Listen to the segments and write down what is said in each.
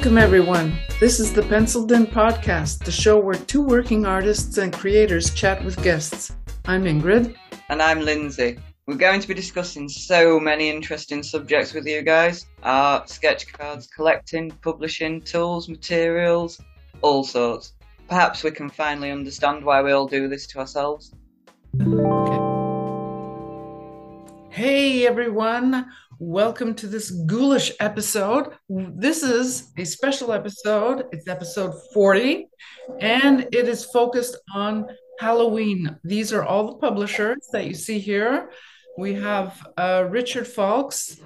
Welcome, everyone. This is the Penciled In Podcast, the show where two working artists and creators chat with guests. I'm Ingrid. And I'm Lindsey. We're going to be discussing so many interesting subjects with you guys art, sketch cards, collecting, publishing, tools, materials, all sorts. Perhaps we can finally understand why we all do this to ourselves. Okay. Hey, everyone. Welcome to this ghoulish episode. This is a special episode. It's episode 40, and it is focused on Halloween. These are all the publishers that you see here. We have uh, Richard Fowlkes,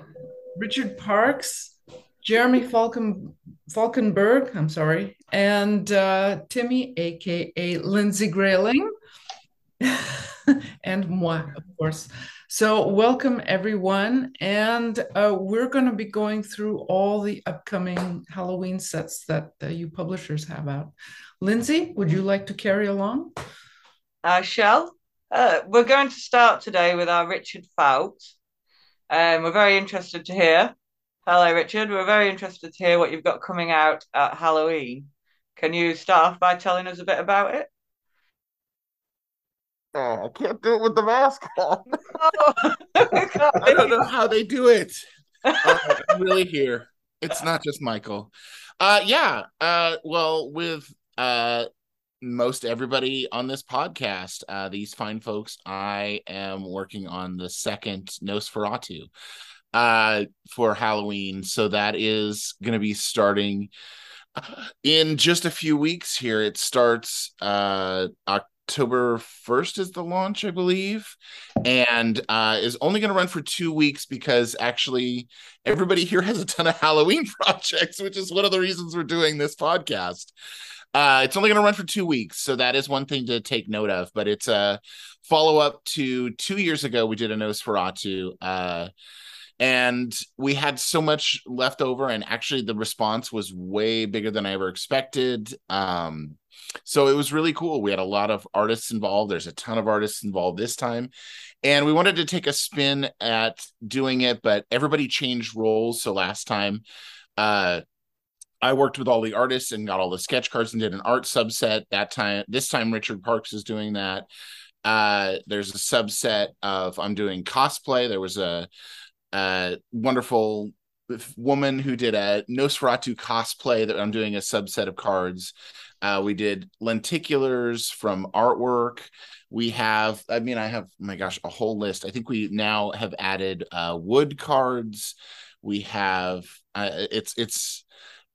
Richard Parks, Jeremy Falken, Falkenberg, I'm sorry, and uh, Timmy, aka Lindsey Greyling, and moi, of course. So, welcome everyone. And uh, we're going to be going through all the upcoming Halloween sets that uh, you publishers have out. Lindsey, would you like to carry along? I shall. Uh, we're going to start today with our Richard Fowlkes. Um, we're very interested to hear. Hello, Richard. We're very interested to hear what you've got coming out at Halloween. Can you start off by telling us a bit about it? Oh, I can't do it with the mask on. Oh, I don't know how they do it. Uh, I'm really here. It's not just Michael. Uh, yeah. Uh, well, with uh, most everybody on this podcast, uh, these fine folks, I am working on the second Nosferatu uh, for Halloween. So that is going to be starting in just a few weeks here. It starts uh, October 1st is the launch, I believe, and uh, is only going to run for two weeks because actually everybody here has a ton of Halloween projects, which is one of the reasons we're doing this podcast. Uh, it's only going to run for two weeks, so that is one thing to take note of. But it's a follow up to two years ago. We did a Nosferatu, uh, and we had so much left over, and actually the response was way bigger than I ever expected. Um, so it was really cool. We had a lot of artists involved. There's a ton of artists involved this time. And we wanted to take a spin at doing it, but everybody changed roles. So last time, uh, I worked with all the artists and got all the sketch cards and did an art subset. That time, this time, Richard Parks is doing that. Uh, there's a subset of I'm doing cosplay. There was a, a wonderful woman who did a Nosferatu cosplay that I'm doing a subset of cards. Uh, we did lenticulars from artwork. We have, I mean, I have, my gosh, a whole list. I think we now have added uh, wood cards. We have, uh, it's, it's,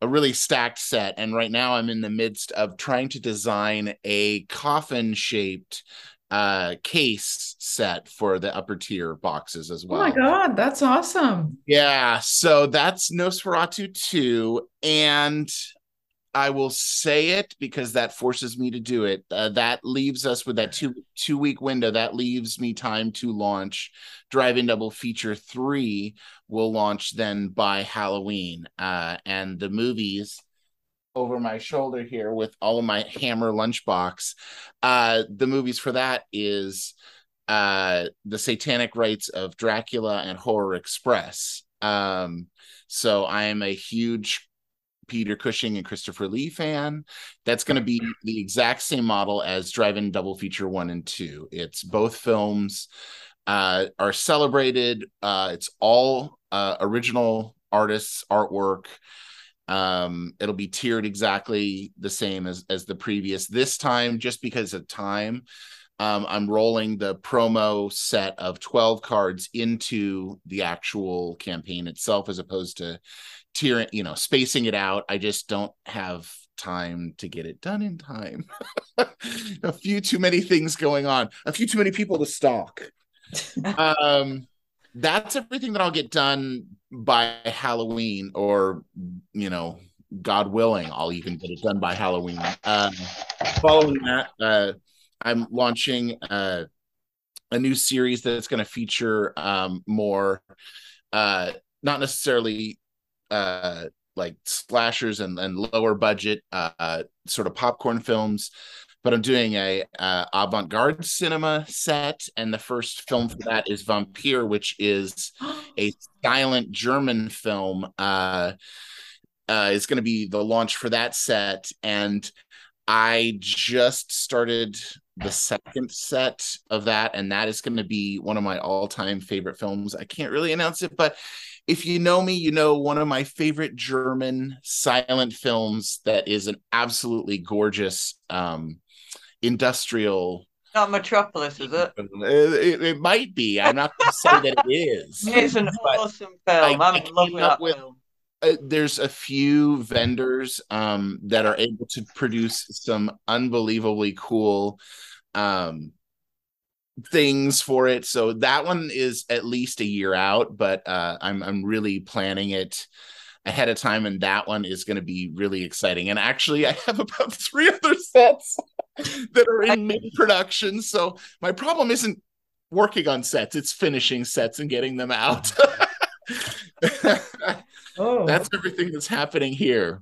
a really stacked set and right now i'm in the midst of trying to design a coffin shaped uh case set for the upper tier boxes as well. Oh my god, that's awesome. Yeah, so that's Nosferatu 2 and I will say it because that forces me to do it. Uh, that leaves us with that two two week window. That leaves me time to launch Drive-In Double Feature three. Will launch then by Halloween, uh, and the movies over my shoulder here with all of my Hammer lunchbox. Uh, the movies for that is uh, the Satanic Rites of Dracula and Horror Express. Um, so I am a huge Peter Cushing and Christopher Lee fan. That's going to be the exact same model as Drive-In Double Feature One and Two. It's both films uh, are celebrated. Uh, it's all uh, original artists' artwork. Um, it'll be tiered exactly the same as as the previous. This time, just because of time, um, I'm rolling the promo set of 12 cards into the actual campaign itself, as opposed to tearing, you know, spacing it out. I just don't have time to get it done in time. a few too many things going on, a few too many people to stalk. um, that's everything that I'll get done by Halloween, or you know, God willing, I'll even get it done by Halloween. Um, following that, uh, I'm launching uh, a new series that's going to feature um, more, uh, not necessarily uh like slashers and, and lower budget uh sort of popcorn films but i'm doing a uh, avant-garde cinema set and the first film for that is Vampyr which is a silent german film uh uh, is going to be the launch for that set, and I just started the second set of that, and that is going to be one of my all-time favorite films. I can't really announce it, but if you know me, you know one of my favorite German silent films that is an absolutely gorgeous um, industrial. Not Metropolis, is it? It, it, it might be. I'm not going to say that it is. It's an awesome film. I, I'm in love with that with, film. Uh, there's a few vendors um, that are able to produce some unbelievably cool um, things for it. So that one is at least a year out, but uh, I'm I'm really planning it ahead of time, and that one is going to be really exciting. And actually, I have about three other sets that are in mid production. So my problem isn't working on sets; it's finishing sets and getting them out. Oh, that's everything that's happening here.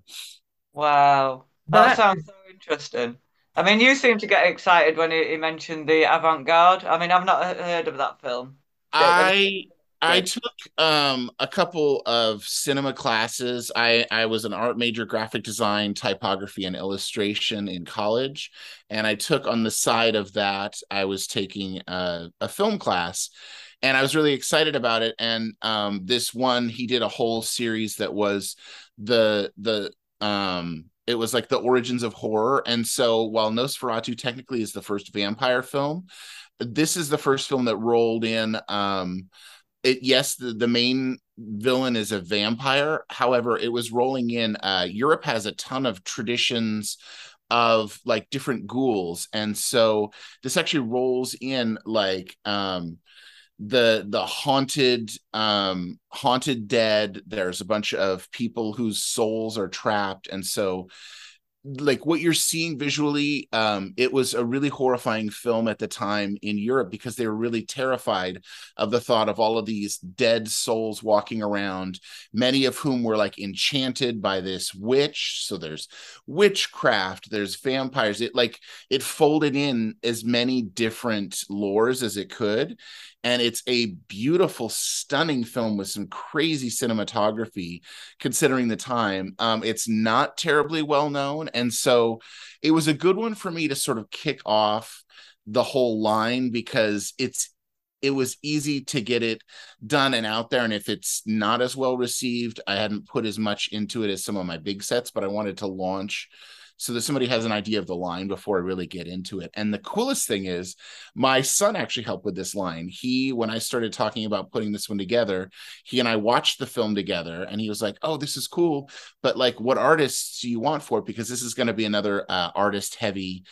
Wow, that, that sounds so interesting. I mean, you seem to get excited when he, he mentioned the avant-garde. I mean, I've not heard of that film. I I took um, a couple of cinema classes. I, I was an art major, graphic design, typography, and illustration in college. And I took on the side of that, I was taking a, a film class and I was really excited about it. And um, this one, he did a whole series that was the the um it was like the origins of horror. And so while Nosferatu technically is the first vampire film, this is the first film that rolled in um it yes the, the main villain is a vampire however it was rolling in uh europe has a ton of traditions of like different ghouls and so this actually rolls in like um the the haunted um haunted dead. There's a bunch of people whose souls are trapped. And so like what you're seeing visually um it was a really horrifying film at the time in Europe because they were really terrified of the thought of all of these dead souls walking around many of whom were like enchanted by this witch. So there's witchcraft there's vampires. It like it folded in as many different lores as it could and it's a beautiful stunning film with some crazy cinematography considering the time. Um, it's not terribly well known. And so it was a good one for me to sort of kick off the whole line because it's it was easy to get it done and out there. And if it's not as well received i hadn't put as much into it as some of my big sets but i wanted to launch so that somebody has an idea of the line before I really get into it. And the coolest thing is, my son actually helped with this line. He, when I started talking about putting this one together, he and I watched the film together, and he was like, "Oh, this is cool, but like, what artists do you want for it? Because this is going to be another uh, artist heavy."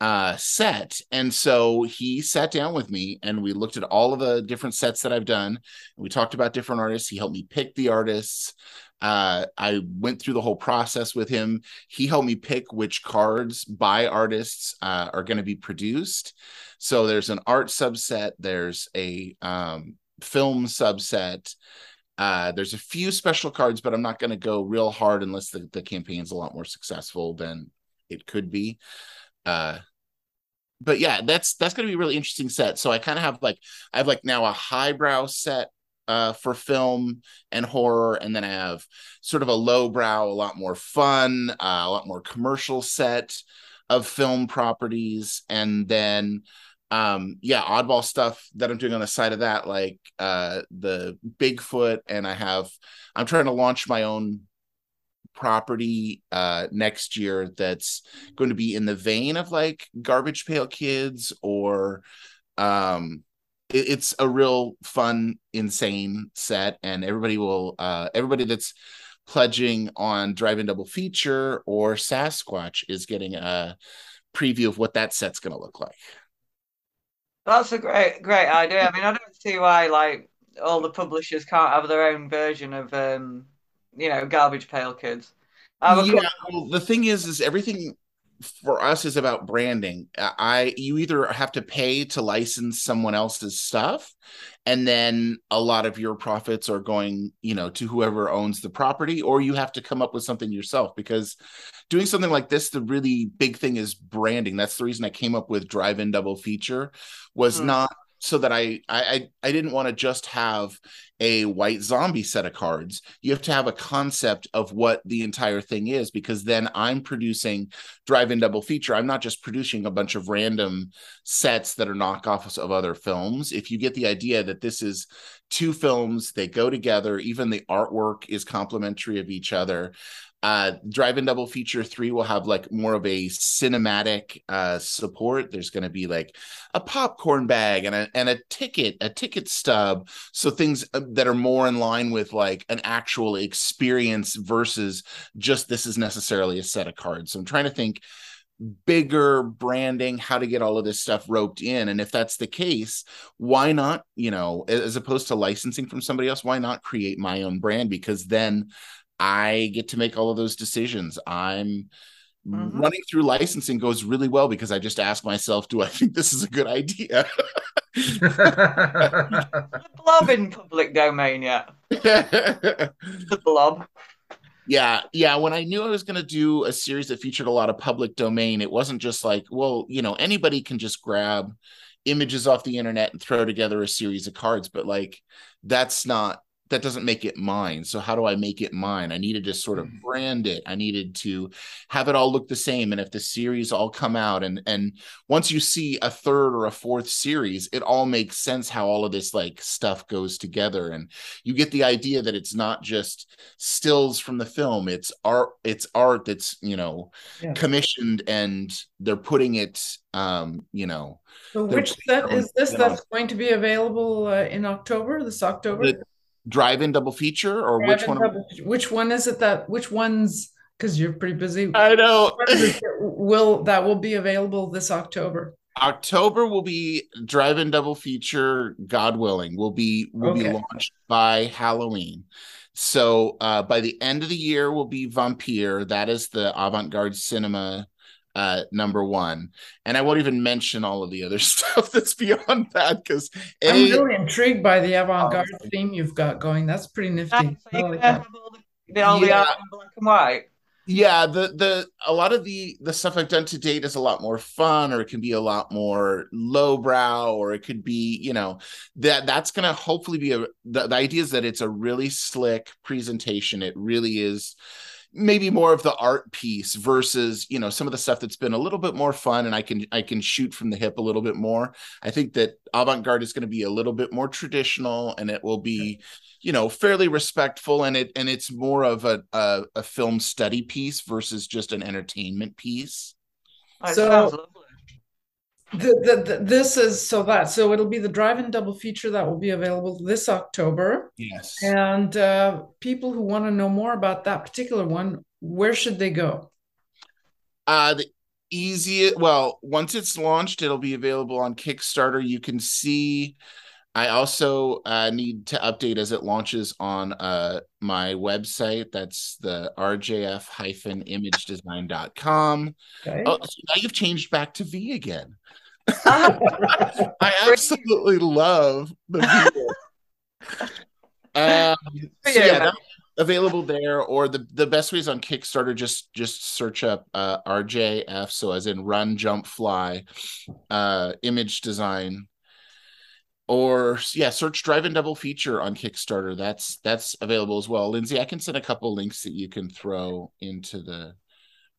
uh set and so he sat down with me and we looked at all of the different sets that I've done we talked about different artists he helped me pick the artists uh, I went through the whole process with him. He helped me pick which cards by artists uh, are going to be produced. So there's an art subset, there's a um, film subset. Uh, there's a few special cards, but I'm not going to go real hard unless the, the campaign's a lot more successful than it could be. Uh, but yeah, that's that's going to be a really interesting set. So I kind of have like I have like now a highbrow set uh, for film and horror, and then I have sort of a lowbrow, a lot more fun, uh, a lot more commercial set of film properties, and then um yeah oddball stuff that i'm doing on the side of that like uh the bigfoot. And i have i'm trying to launch my own property uh next year that's going to be in the vein of like garbage pail kids or um it's a real fun, insane set, and everybody will uh, everybody that's pledging on Drive-In Double Feature or Sasquatch is getting a preview of what that set's going to look like. That's a great great idea. I mean, I don't see why like all the publishers can't have their own version of um, you know, garbage pail kids. Yeah, well, the thing is, is everything for us is about branding. I you either have to pay to license someone else's stuff and then a lot of your profits are going, you know, to whoever owns the property or you have to come up with something yourself because doing something like this the really big thing is branding. That's the reason I came up with drive-in double feature was mm. not so that I I I didn't want to just have a white zombie set of cards. You have to have a concept of what the entire thing is because then I'm producing drive-in double feature. I'm not just producing a bunch of random sets that are knockoffs of other films. If you get the idea that this is two films, they go together, even the artwork is complementary of each other uh drive-in double feature three will have like more of a cinematic uh support. There's going to be like a popcorn bag and a and a ticket a ticket stub. So things uh, that are more in line with like an actual experience versus just this is necessarily a set of cards. So i'm trying to think bigger branding how to get all of this stuff roped in. And if that's the case why not you know as opposed to licensing from somebody else why not create my own brand? Because then I get to make all of those decisions. I'm mm-hmm. running through licensing goes really well because I just ask myself, do I think this is a good idea? the blob in public domain yeah. the blob. Yeah, yeah. When I knew I was going to do a series that featured a lot of public domain, it wasn't just like, well, you know, anybody can just grab images off the internet and throw together a series of cards, but like that's not that doesn't make it mine. So how do I make it mine? I needed to sort of mm. brand it. I needed to have it all look the same. And if the series all come out and and once you see a third or a fourth series, it all makes sense how all of this like stuff goes together. And you get the idea that it's not just stills from the film. It's art, it's art that's, you know, yeah. commissioned and they're putting it um, you know. So which set is this that's going to be available uh, in October, this October? The, drive-in double feature or drive which one? Double, which one is it that which ones because you're pretty busy. I know. will that will be available this October? October will be drive-in double feature. God willing, will be will okay. be launched by Halloween. So uh, by the end of the year will be Vampyr. That is the avant-garde cinema uh, number one. And I won't even mention all of the other stuff that's beyond that because I'm really intrigued by the avant-garde um, theme you've got going. That's pretty nifty. Like that. the, all yeah. black and white. Yeah, the the a lot of the the stuff I've done to date is a lot more fun, or it can be a lot more lowbrow, or it could be, you know, that that's gonna hopefully be a the, the idea is that it's a really slick presentation. It really is maybe more of the art piece versus you know some of the stuff that's been a little bit more fun and i can i can shoot from the hip a little bit more. I think that avant-garde is going to be a little bit more traditional and it will be you know fairly respectful and it and it's more of a a, a film study piece versus just an entertainment piece. So the, the, the, this is so that so it'll be the drive-in double feature that will be available this October. Yes. And uh, people who want to know more about that particular one, where should they go? Uh, the easiest. Well, once it's launched, it'll be available on Kickstarter. You can see. I also uh, need to update as it launches on uh, my website. That's the rjf-imagedesign.com. Okay. Oh, so now you've changed back to V again. I absolutely love the video. um, so yeah, available there, or the the best way is on Kickstarter. Just just search up uh, RJF, so as in run, jump, fly, uh, image design, or yeah, search Drive and double feature on Kickstarter. That's that's available as well. Lindsey, I can send a couple links that you can throw into the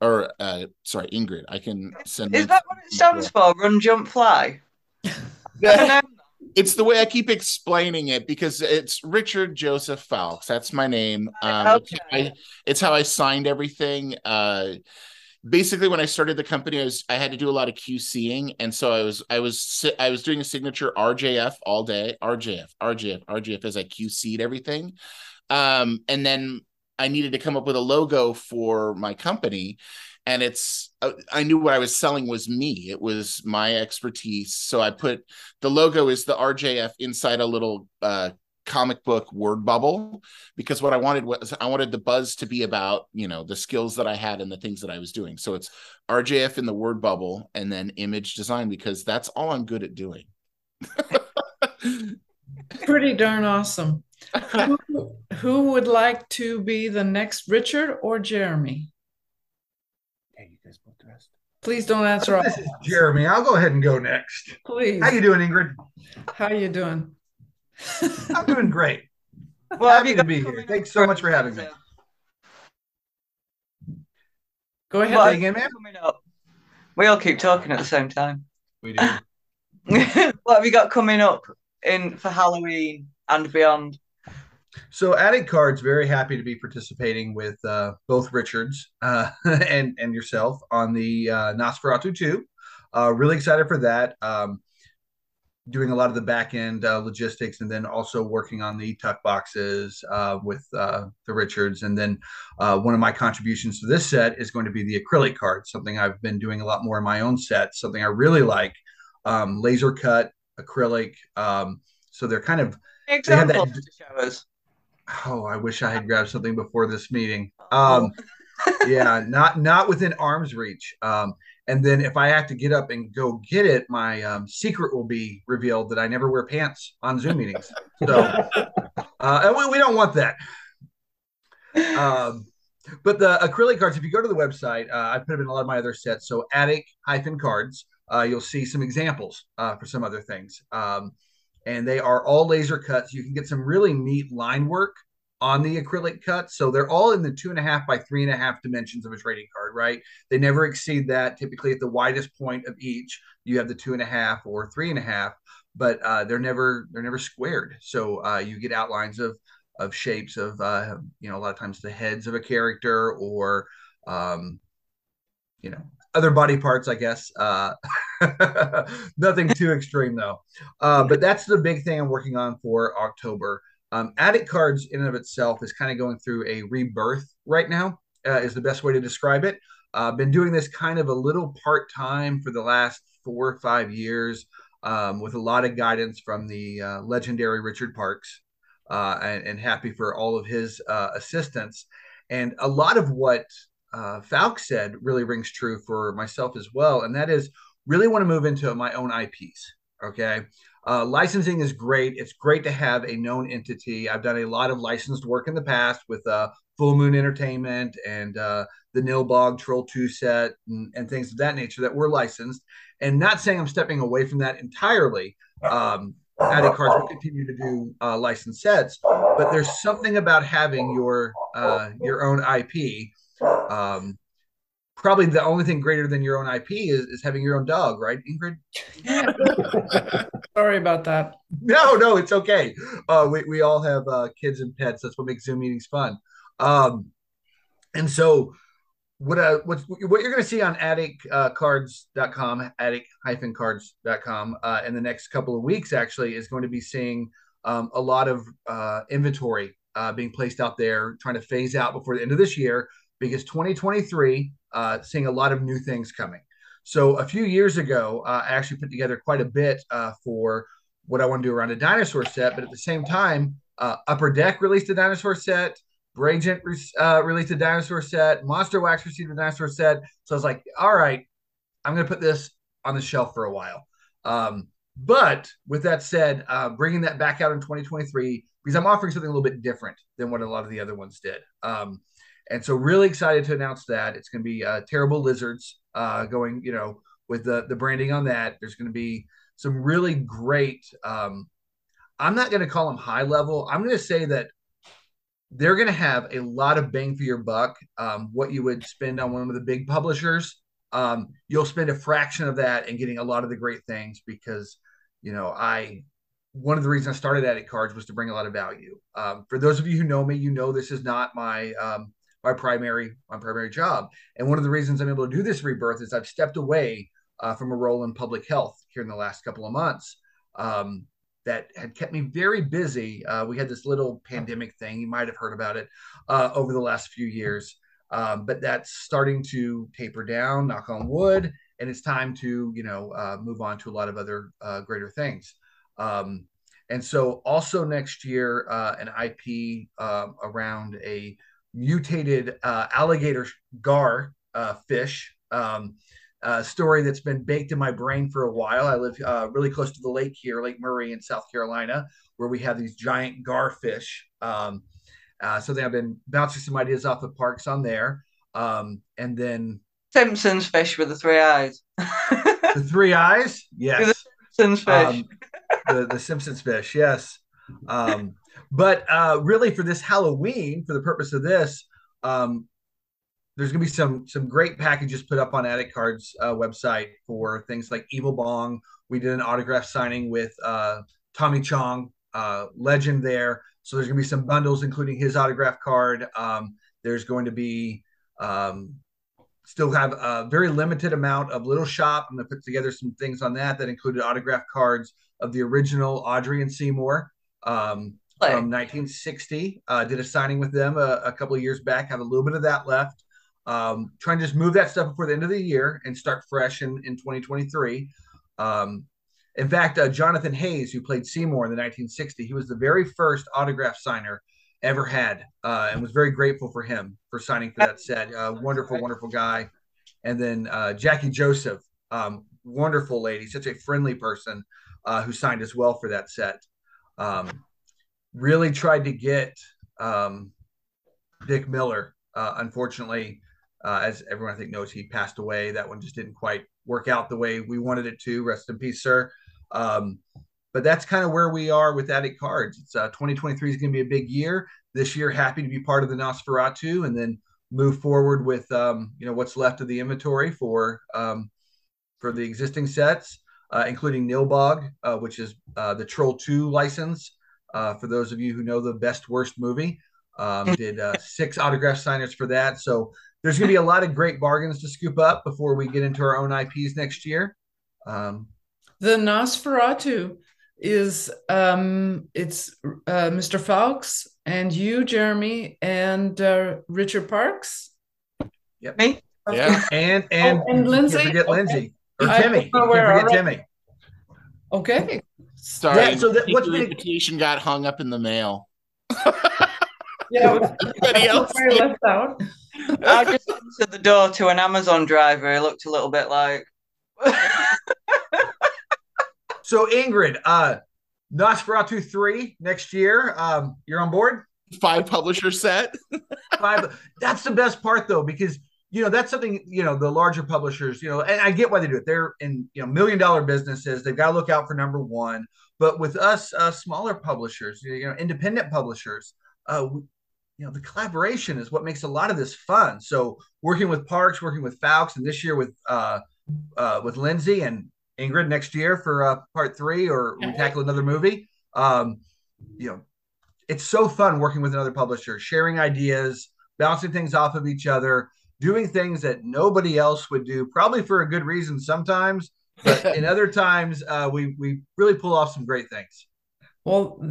or uh sorry ingrid i can send is that what it stands for run jump fly it's the way i keep explaining it because it's richard joseph fowlkes that's my name um okay. it's, how I, it's how i signed everything uh basically when i started the company i was i had to do a lot of qcing and so i was i was i was doing a signature rjf all day rjf rjf rjf as i qc'd everything. Um and then I needed to come up with a logo for my company and it's uh, i knew what i was selling was me. It was my expertise. So i put the logo is the rjf inside a little uh, comic book word bubble because what i wanted was i wanted the buzz to be about you know the skills that i had and the things that i was doing so it's rjf in the word bubble and then image design because that's all i'm good at doing pretty darn awesome who, who would like to be the next Richard or Jeremy? Hey, you guys both dressed. Please don't answer all. This is Jeremy. I'll go ahead and go next. Please. How you doing, Ingrid? How you doing? I'm doing great. Well, Happy to be here. Thanks so much for having me. Go ahead. Well, again, ma'am? coming up? We all keep talking at the same time. We do. what have you got coming up in for Halloween and beyond? So, Attic Cards, very happy to be participating with uh, both Richards uh, and and yourself on the uh, Nosferatu 2. Uh, really excited for that. Um, doing a lot of the back end uh, logistics and then also working on the tuck boxes uh, with uh, the Richards. And then uh, one of my contributions to this set is going to be the acrylic card, something I've been doing a lot more in my own set, something I really like. Um, laser cut, acrylic. Um, so they're kind of They that- Examples to show us. Oh, I wish I had grabbed something before this meeting. Um, yeah, not not within arm's reach. Um, and then if I have to get up and go get it, my um, secret will be revealed that I never wear pants on Zoom meetings. So, uh, and we, we don't want that. Um, but the acrylic cards, if you go to the website, uh, I put them in a lot of my other sets. So attic hyphen cards, uh, you'll see some examples uh, for some other things. Um, and they are all laser cuts. You can get some really neat line work on the acrylic cut. So they're all in the two and a half by three and a half dimensions of a trading card, right? They never exceed that. Typically, at the widest point of each, you have the two and a half or three and a half, but uh, they're never they're never squared. So uh, you get outlines of of shapes of uh, you know a lot of times the heads of a character or um, you know other body parts, I guess. Uh, nothing too extreme though. Uh, but that's the big thing I'm working on for October. Um, Cards, in and of itself, is kind of going through a rebirth right now. Uh, is the best way to describe it. I've uh, been doing this kind of a little part time for the last four or five years, um, with a lot of guidance from the uh, legendary Richard Parks, uh, and, and, happy for all of his uh, assistance. And a lot of what uh, Falk said really rings true for myself as well, and that is really want to move into my own IPs. Okay. Uh, licensing is great. It's great to have a known entity. I've done a lot of licensed work in the past with uh, Full Moon Entertainment and uh, the Nilbog Troll 2 set and, and, things of that nature that were licensed. And not saying I'm stepping away from that entirely. Um, Attic Cards will continue to do uh, licensed sets, but there's something about having your uh, your own IP um, probably the only thing greater than your own IP is, is having your own dog, right, Ingrid? Sorry about that. No, no, it's okay. Uh, we, we all have uh, kids and pets. That's what makes Zoom meetings fun. Um, and so what uh, what's, what you're going to see on atticcards.com, uh, attic-cards.com uh, in the next couple of weeks actually is going to be seeing um, a lot of uh, inventory uh, being placed out there, trying to phase out before the end of this year because 2023 uh, seeing a lot of new things coming. So a few years ago, uh, I actually put together quite a bit uh, for what I want to do around a dinosaur set, but at the same time, uh, Upper Deck released a dinosaur set. Breygent uh, released a dinosaur set. Monster Wax received a dinosaur set. So I was like, all right, I'm going to put this on the shelf for a while. Um, but with that said, uh, bringing that back out in 2023 because I'm offering something a little bit different than what a lot of the other ones did. Um, and so, really excited to announce that it's going to be uh, Terrible Lizards uh, going, you know, with the the branding on that. There's going to be some really great. Um, I'm not going to call them high level. I'm going to say that they're going to have a lot of bang for your buck. Um, what you would spend on one of the big publishers, um, you'll spend a fraction of that and getting a lot of the great things because, you know, I one of the reasons I started Attic Cards was to bring a lot of value. Um, for those of you who know me, you know this is not my um, my primary my primary job. And one of the reasons I'm able to do this rebirth is I've stepped away uh, from a role in public health here in the last couple of months. Um, that had kept me very busy. Uh, we had this little pandemic thing, you might have heard about it uh, over the last few years, um, but that's starting to taper down, knock on wood, and it's time to, you know, uh, move on to a lot of other uh, greater things. Um, and so, also next year, uh, an IP um, around a mutated uh, alligator gar uh, fish. Um, a story that's been baked in my brain for a while. I live uh, really close to the lake here, Lake Murray in South Carolina, where we have these giant garfish. Um, uh, so they have been bouncing some ideas off the parks on there. Um, and then Simpsons fish with the three eyes. the three eyes, yes. The Simpsons fish. Um, the the Simpsons fish, yes. Um, but uh, really, for this Halloween, for the purpose of this, um, there's going to be some some great packages put up on Attic Cards uh, website for things like Evil Bong. We did an autograph signing with uh, Tommy Chong, uh, legend there. So there's going to be some bundles, including his autograph card. Um, there's going to be um, still have a very limited amount of Little Shop. I'm going to put together some things on that that included autograph cards of the original Audrey and Seymour um, from 1960. Uh, did a signing with them a, a, couple of years back. Have a little bit of that left. Um, trying to just move that stuff before the end of the year and start fresh in, in 2023. Um, in fact, uh, Jonathan Haze, who played Seymour in the 1960, he was the very first autograph signer ever had, uh, and was very grateful for him for signing for that set. Uh, wonderful, wonderful guy. And then uh, Jackie Joseph, um, wonderful lady, such a friendly person uh, who signed as well for that set. Um, really tried to get um, Dick Miller. Uh, unfortunately, uh, as everyone I think knows, he passed away. That one just didn't quite work out the way we wanted it to. Rest in peace, sir. Um, but that's kind of where we are with Attic Cards. It's uh, 2023 is going to be a big year. This year, happy to be part of the Nosferatu, and then move forward with um, you know what's left of the inventory for um, for the existing sets, uh, including Nilbog, uh, which is uh, the Troll 2 license. Uh, for those of you who know the best worst movie, um, did uh, six autograph signers for that. So there's going to be a lot of great bargains to scoop up before we get into our own IPs next year. Um, the Nosferatu is um, it's uh, Mr. Fowlkes and you, Jeremy, and uh, Richard Parks. Yep. Me. Yeah. And and, oh, and Lindsey. Forget okay. Lindsey or Timmy. You can't forget right. Timmy. Okay. Sorry. Yeah, so that, what's the invitation got hung up in the mail. yeah. Everybody else left out. I just answered the door to an Amazon driver. It looked a little bit like. so Ingrid, uh, Nosferatu three next year. Um, you're on board. Five publisher set. Five. That's the best part though, because you know that's something you know the larger publishers you know and i get why they do it. They're in you know million dollar businesses. They've got to look out for number one. But with us uh, smaller publishers you know independent publishers uh, we, you know the collaboration is what makes a lot of this fun. So working with parks working with Fowlkes and this year with uh, uh with lindsey and ingrid next year for uh, part three or we tackle another movie um you know it's so fun working with another publisher sharing ideas bouncing things off of each other doing things that nobody else would do, probably for a good reason sometimes, but in other times, uh, we we really pull off some great things. Well,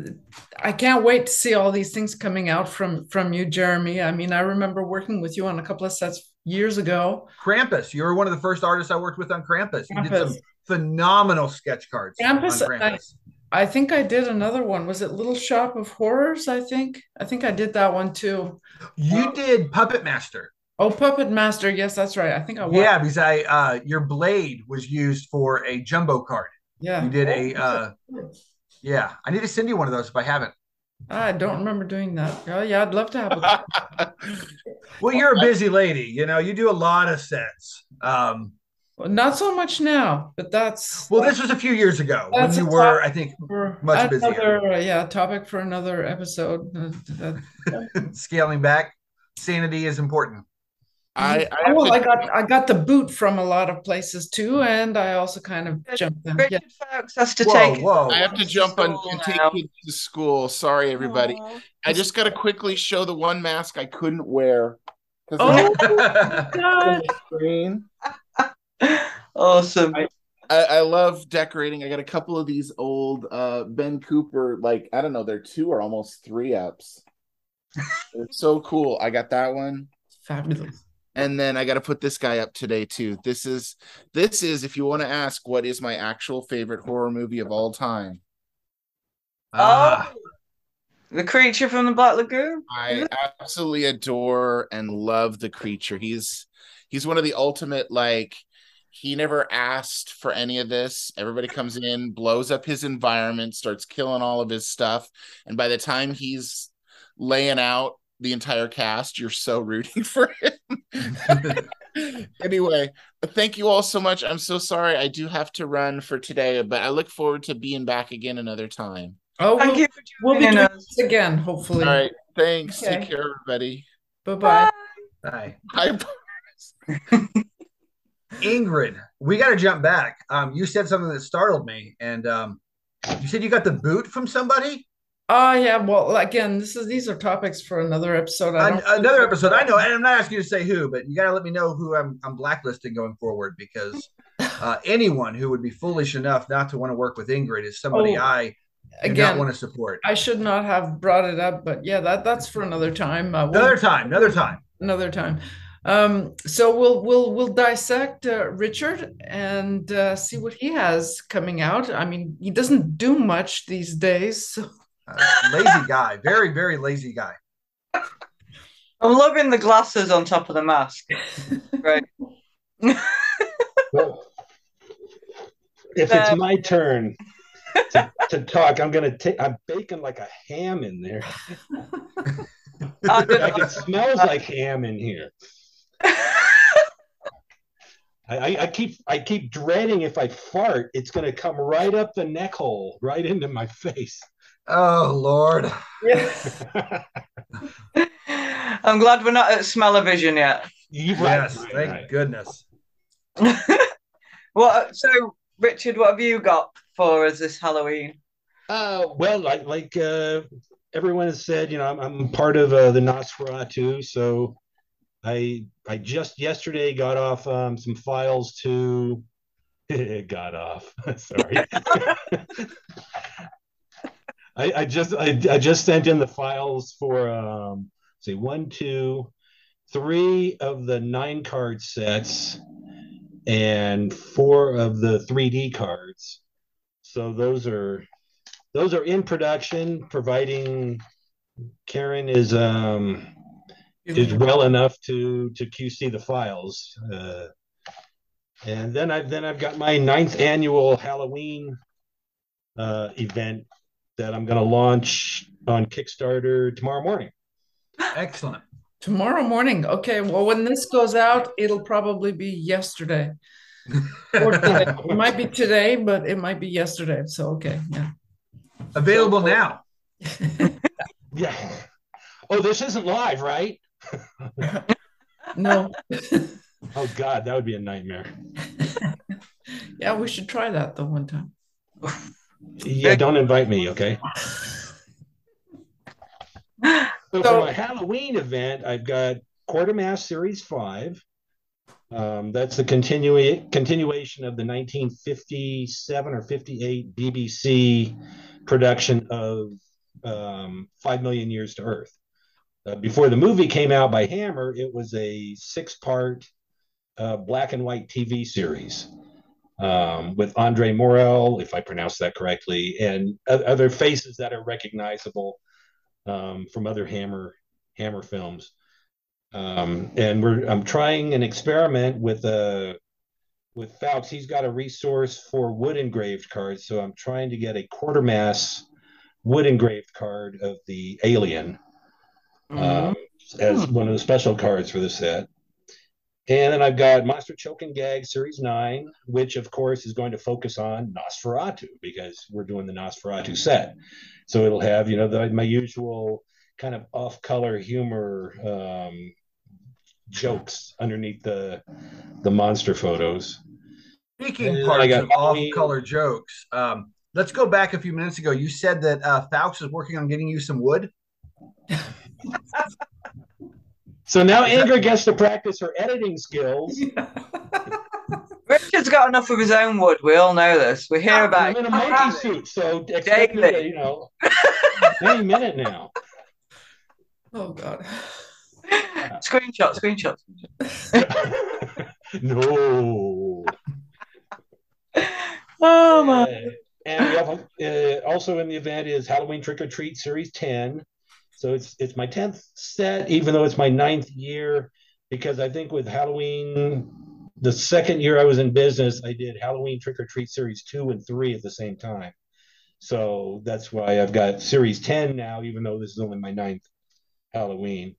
I can't wait to see all these things coming out from from you, Jeremy. I mean, I remember working with you on a couple of sets years ago. Krampus, you were one of the first artists I worked with on Krampus. You did some phenomenal sketch cards. Krampus, Krampus. I, I think I did another one. Was it Little Shop of Horrors? I think I think I did that one too. You um, did Puppet Master. Oh, Puppet Master. Yes, that's right. I think I. Watched. Yeah, because I uh, your blade was used for a jumbo card. Yeah, you did a. Uh, yeah, I need to send you one of those if I haven't. I don't remember doing that. Oh, yeah, I'd love to have a. well, you're a busy lady. You know, you do a lot of sets. Um, well, not so much now, but that's. Well, this was a few years ago when you were, I think, much another, busier. Uh, yeah, topic for another episode. Scaling back, sanity is important. I, mm-hmm. I, well, I got I got the boot from a lot of places too, and I also kind of jumped in. Yeah. Fowlkes has to whoa, take. Whoa. I have to jump on and take kids to school. Sorry, everybody. Aww. I just got to quickly show the one mask I couldn't wear. Oh God! awesome. I, I, I, love decorating. I got a couple of these old uh, Ben Cooper, like I don't know, they're two or almost three ups. it's so cool. I got that one. Fabulous and then I got to put this guy up today too. This is this is if you want to ask what is my actual favorite horror movie of all time. Ah. Oh, the creature from the Black Lagoon. I absolutely adore and love the creature. He's he's one of the ultimate like he never asked for any of this. Everybody comes in, blows up his environment, starts killing all of his stuff, and by the time he's laying out the entire cast. You're so rooting for him. anyway, thank you all so much. I'm so sorry I do have to run for today, but I look forward to being back again another time. Oh, we'll, you for we'll be joining doing us. this again, hopefully. All right. Thanks. Okay. Take care, everybody. Bye-bye. Hi. Bye. Ingrid, we got to jump back. Um, you said something that startled me, and um, you said you got the boot from somebody. Oh yeah, well again, this is these are topics for another episode. I An- don't another episode. I know, and I'm not asking you to say who, but you got to let me know who I'm, I'm blacklisting going forward because uh, anyone who would be foolish enough not to want to work with Ingrid is somebody Oh, I again want to support. I should not have brought it up, but yeah, that that's for another time. Uh, Another time, another time. another time. Um, so we'll we'll we'll dissect uh, Richard and uh, see what he has coming out. I mean, he doesn't do much these days. So. Uh, lazy guy, very, very lazy guy. I'm loving the glasses on top of the mask. Right. Well, if it's my turn to, to talk, I'm gonna take. I'm baking like a ham in there. Like it smells like ham in here. I, I, I keep I keep dreading if I fart, it's gonna come right up the neck hole, right into my face. Oh Lord. Yeah. I'm glad we're not at smell-o-vision yet. You- Yes, right, thank right. goodness. What? So, Richard, what have you got for us this Halloween? Uh, well, like like uh, everyone has said, you know, I'm, I'm part of uh, the Nosferatu, so I I just yesterday got off um, some files to got off. Sorry. I, I just I, I just sent in the files for um say one, two, three of the nine card sets and four of the 3D cards. So those are those are in production, providing Karen is um is well enough to to QC the files. Uh, and then I've then I've got my ninth annual Halloween uh, event that I'm going to launch on Kickstarter tomorrow morning. Excellent. Tomorrow morning. Okay. Well, when this goes out, it'll probably be yesterday. Or today. it might be today, but it might be yesterday. So okay. Yeah. Available now. Yeah. Oh, this isn't live, right? No. Oh God, that would be a nightmare. yeah, we should try that the one time. Yeah, don't invite me, okay? So, So- for my Halloween event, I've got Quatermass Series Five. Um, that's the continua- continuation of the 1957 or 58 BBC production of um, Five Million Years to Earth. Uh, before the movie came out by Hammer, it was a six-part uh, black and white TV series um, with Andre Morell, if I pronounce that correctly, and other faces that are recognizable um, from other Hammer Hammer films. Um, and we're I'm trying an experiment with uh with Fowlkes. He's got a resource for wood engraved cards, so I'm trying to get a Quatermass wood engraved card of the alien um, as one of the special cards for the set. And then I've got Monster Choke and Gag Series 9, which of course is going to focus on Nosferatu because we're doing the Nosferatu set. So it'll have, you know, the, my usual kind of off color humor um, jokes underneath the the monster photos. Speaking parts got of off-color jokes, um, let's go back a few minutes ago. You said that uh, Fowlkes is working on getting you some wood. So now Ingrid gets to practice her editing skills. Richard's got enough of his own wood. We all know this. We hear about I'm in a monkey suit, so expect me to, Daily. you know, any minute now. Oh God. screenshot, screenshot. no. Oh my! Uh, and we have uh, also in the event is Halloween Trick or Treat Series 10. So it's it's my 10th set, even though it's my ninth year, because I think with Halloween, the second year I was in business, I did Halloween Trick or Treat Series 2 and 3 at the same time. So that's why I've got Series 10 now, even though this is only my ninth Halloween.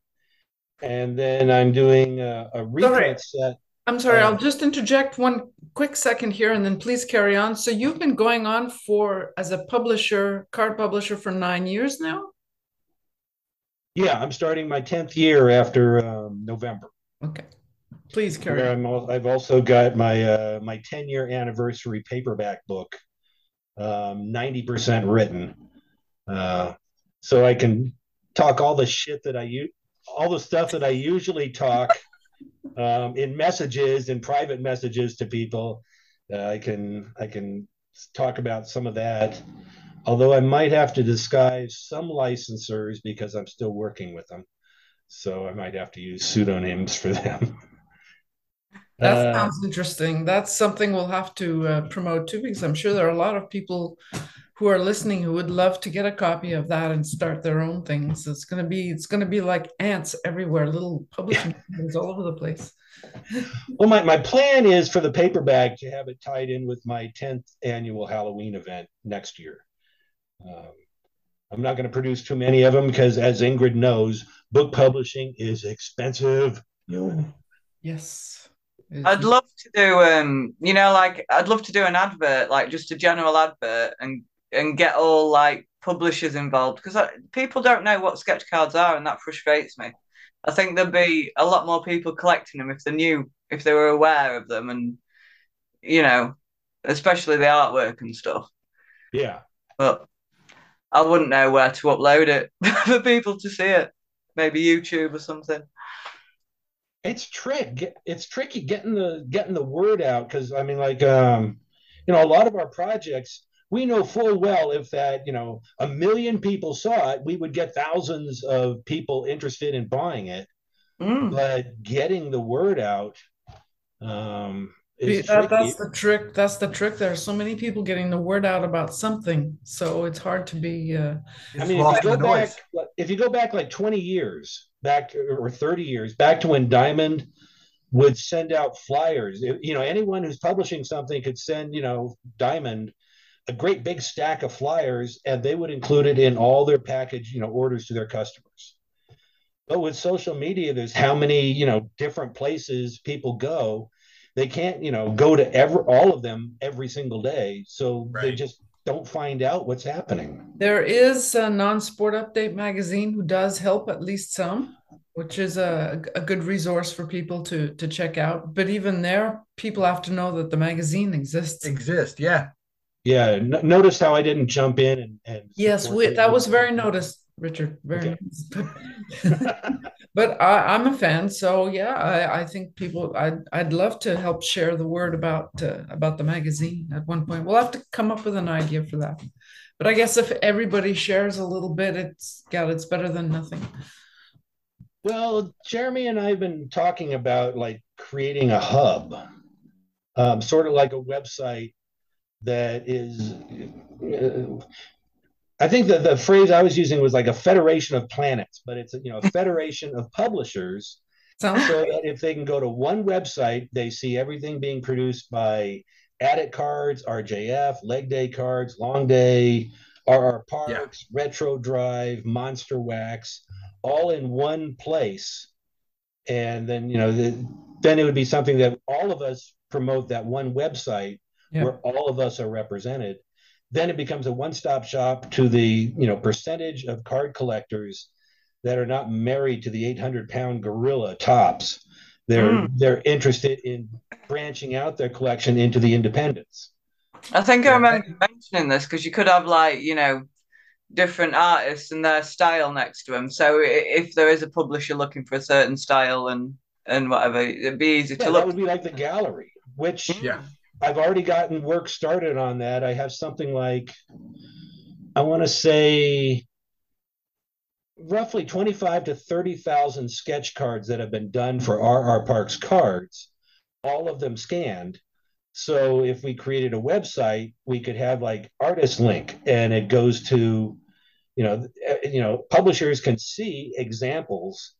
And then I'm doing a, a reprint set. I'm sorry, I'll um, just interject one quick second here and then please carry on. So you've been going on for as a publisher, card publisher for nine years now? Yeah, I'm starting my 10th year after um, November. Okay. Please carry on. i have also got my uh, my 10 year anniversary paperback book, um, 90% written. Uh, so I can talk all the shit that I use, all the stuff that I usually talk um, in messages and private messages to people. Uh, I can I can talk about some of that, although I might have to disguise some licensors because I'm still working with them, so I might have to use pseudonyms for them. That uh, sounds interesting. That's something we'll have to uh, promote too, because I'm sure there are a lot of people who are listening who would love to get a copy of that and start their own things. It's gonna be it's gonna be like ants everywhere, little publishing things all over the place. well, my, my plan is for the paperback to have it tied in with my 10th annual Halloween event next year. Um, I'm not going to produce too many of them because, as Ingrid knows, book publishing is expensive. Yes. I'd love to do um you know like I'd love to do an advert like just a general advert and and get all like publishers involved because people don't know what sketch cards are and that frustrates me. I think there'd be a lot more people collecting them if they knew if they were aware of them and you know especially the artwork and stuff. Yeah. But I wouldn't know where to upload it for people to see it. Maybe YouTube or something it's trick it's tricky getting the getting the word out because i mean like um you know a lot of our projects we know full well if that you know a million people saw it we would get thousands of people interested in buying it mm. but getting the word out um that, that's the trick that's the trick there are so many people getting the word out about something so it's hard to be uh i mean if you go back if you go back like 20 years back or 30 years back to when Diamond would send out flyers. You know, anyone who's publishing something could send, you know, Diamond a great big stack of flyers and they would include it in all their package, you know, orders to their customers. But with social media, there's how many, you know, different places people go. They can't, you know, go to every all of them every single day. So right. they just don't find out what's happening. There is a non-sport update magazine who does help at least some, which is a, a good resource for people to to check out. But even there, people have to know that the magazine exists. Exist, yeah. Yeah. N- notice how I didn't jump in and, and yes, we, that was very noticed, Richard. Very. But I, am a fan, so yeah, I, I think people. I'd I'd love to help share the word about uh, about the magazine. At one point, we'll have to come up with an idea for that. But I guess if everybody shares a little bit, it's God, it's better than nothing. Well, Jeremy and I have been talking about like creating a hub, um, sort of like a website that is uh, I think that the phrase I was using was like a federation of planets, but it's you know a federation of publishers. Sounds so that if they can go to one website, they see everything being produced by Attic Cards, RJF, Leg Day Cards, Long Dog, RR Parks, yeah. Retro Drive, Monster Wax, all in one place. And then you know the, then it would be something that all of us promote that one website yeah. where all of us are represented then it becomes a one-stop shop to the you know percentage of card collectors that are not married to the 800 pound gorilla Topps. They're mm. they're interested in branching out their collection into the independents. I think i remember mentioning this because you could have like you know different artists and their style next to them so if there is a publisher looking for a certain style and and whatever it'd be easy yeah, to look that would be like the gallery which yeah I've already gotten work started on that. I have something like, I want to say, roughly 25 to 30,000 sketch cards that have been done for RR Parks cards, all of them scanned. So if we created a website, we could have like artist link and it goes to, you know, eh, you know, publishers can see examples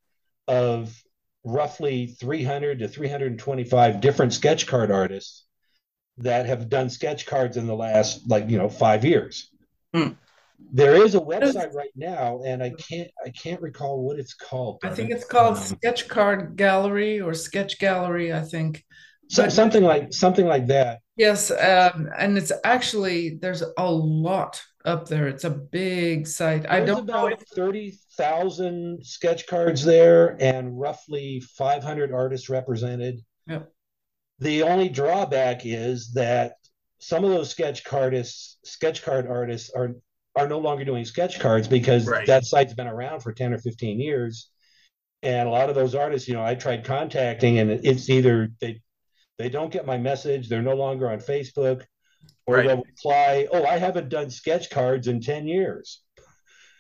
of roughly 300 to 325 different sketch card artists that have done sketch cards in the last like you know five years. Mm. There is a website right now, and I can't I can't recall what it's called. I think it's called um, Sketch Card Gallery or Sketch Gallery. I think so, but, something like something like that. Yes, um, and it's actually there's a lot up there. It's a big site. There's I don't about know thirty thousand sketch cards there, and roughly five hundred artists represented. Yep. The only drawback is that some of those sketch artists, sketch card artists, are are no longer doing sketch cards because right. that site's been around for ten or fifteen years, and a lot of those artists, you know, I tried contacting, and it's either they they don't get my message. They're no longer on Facebook, or right. they'll reply, "Oh, I haven't done sketch cards in ten years."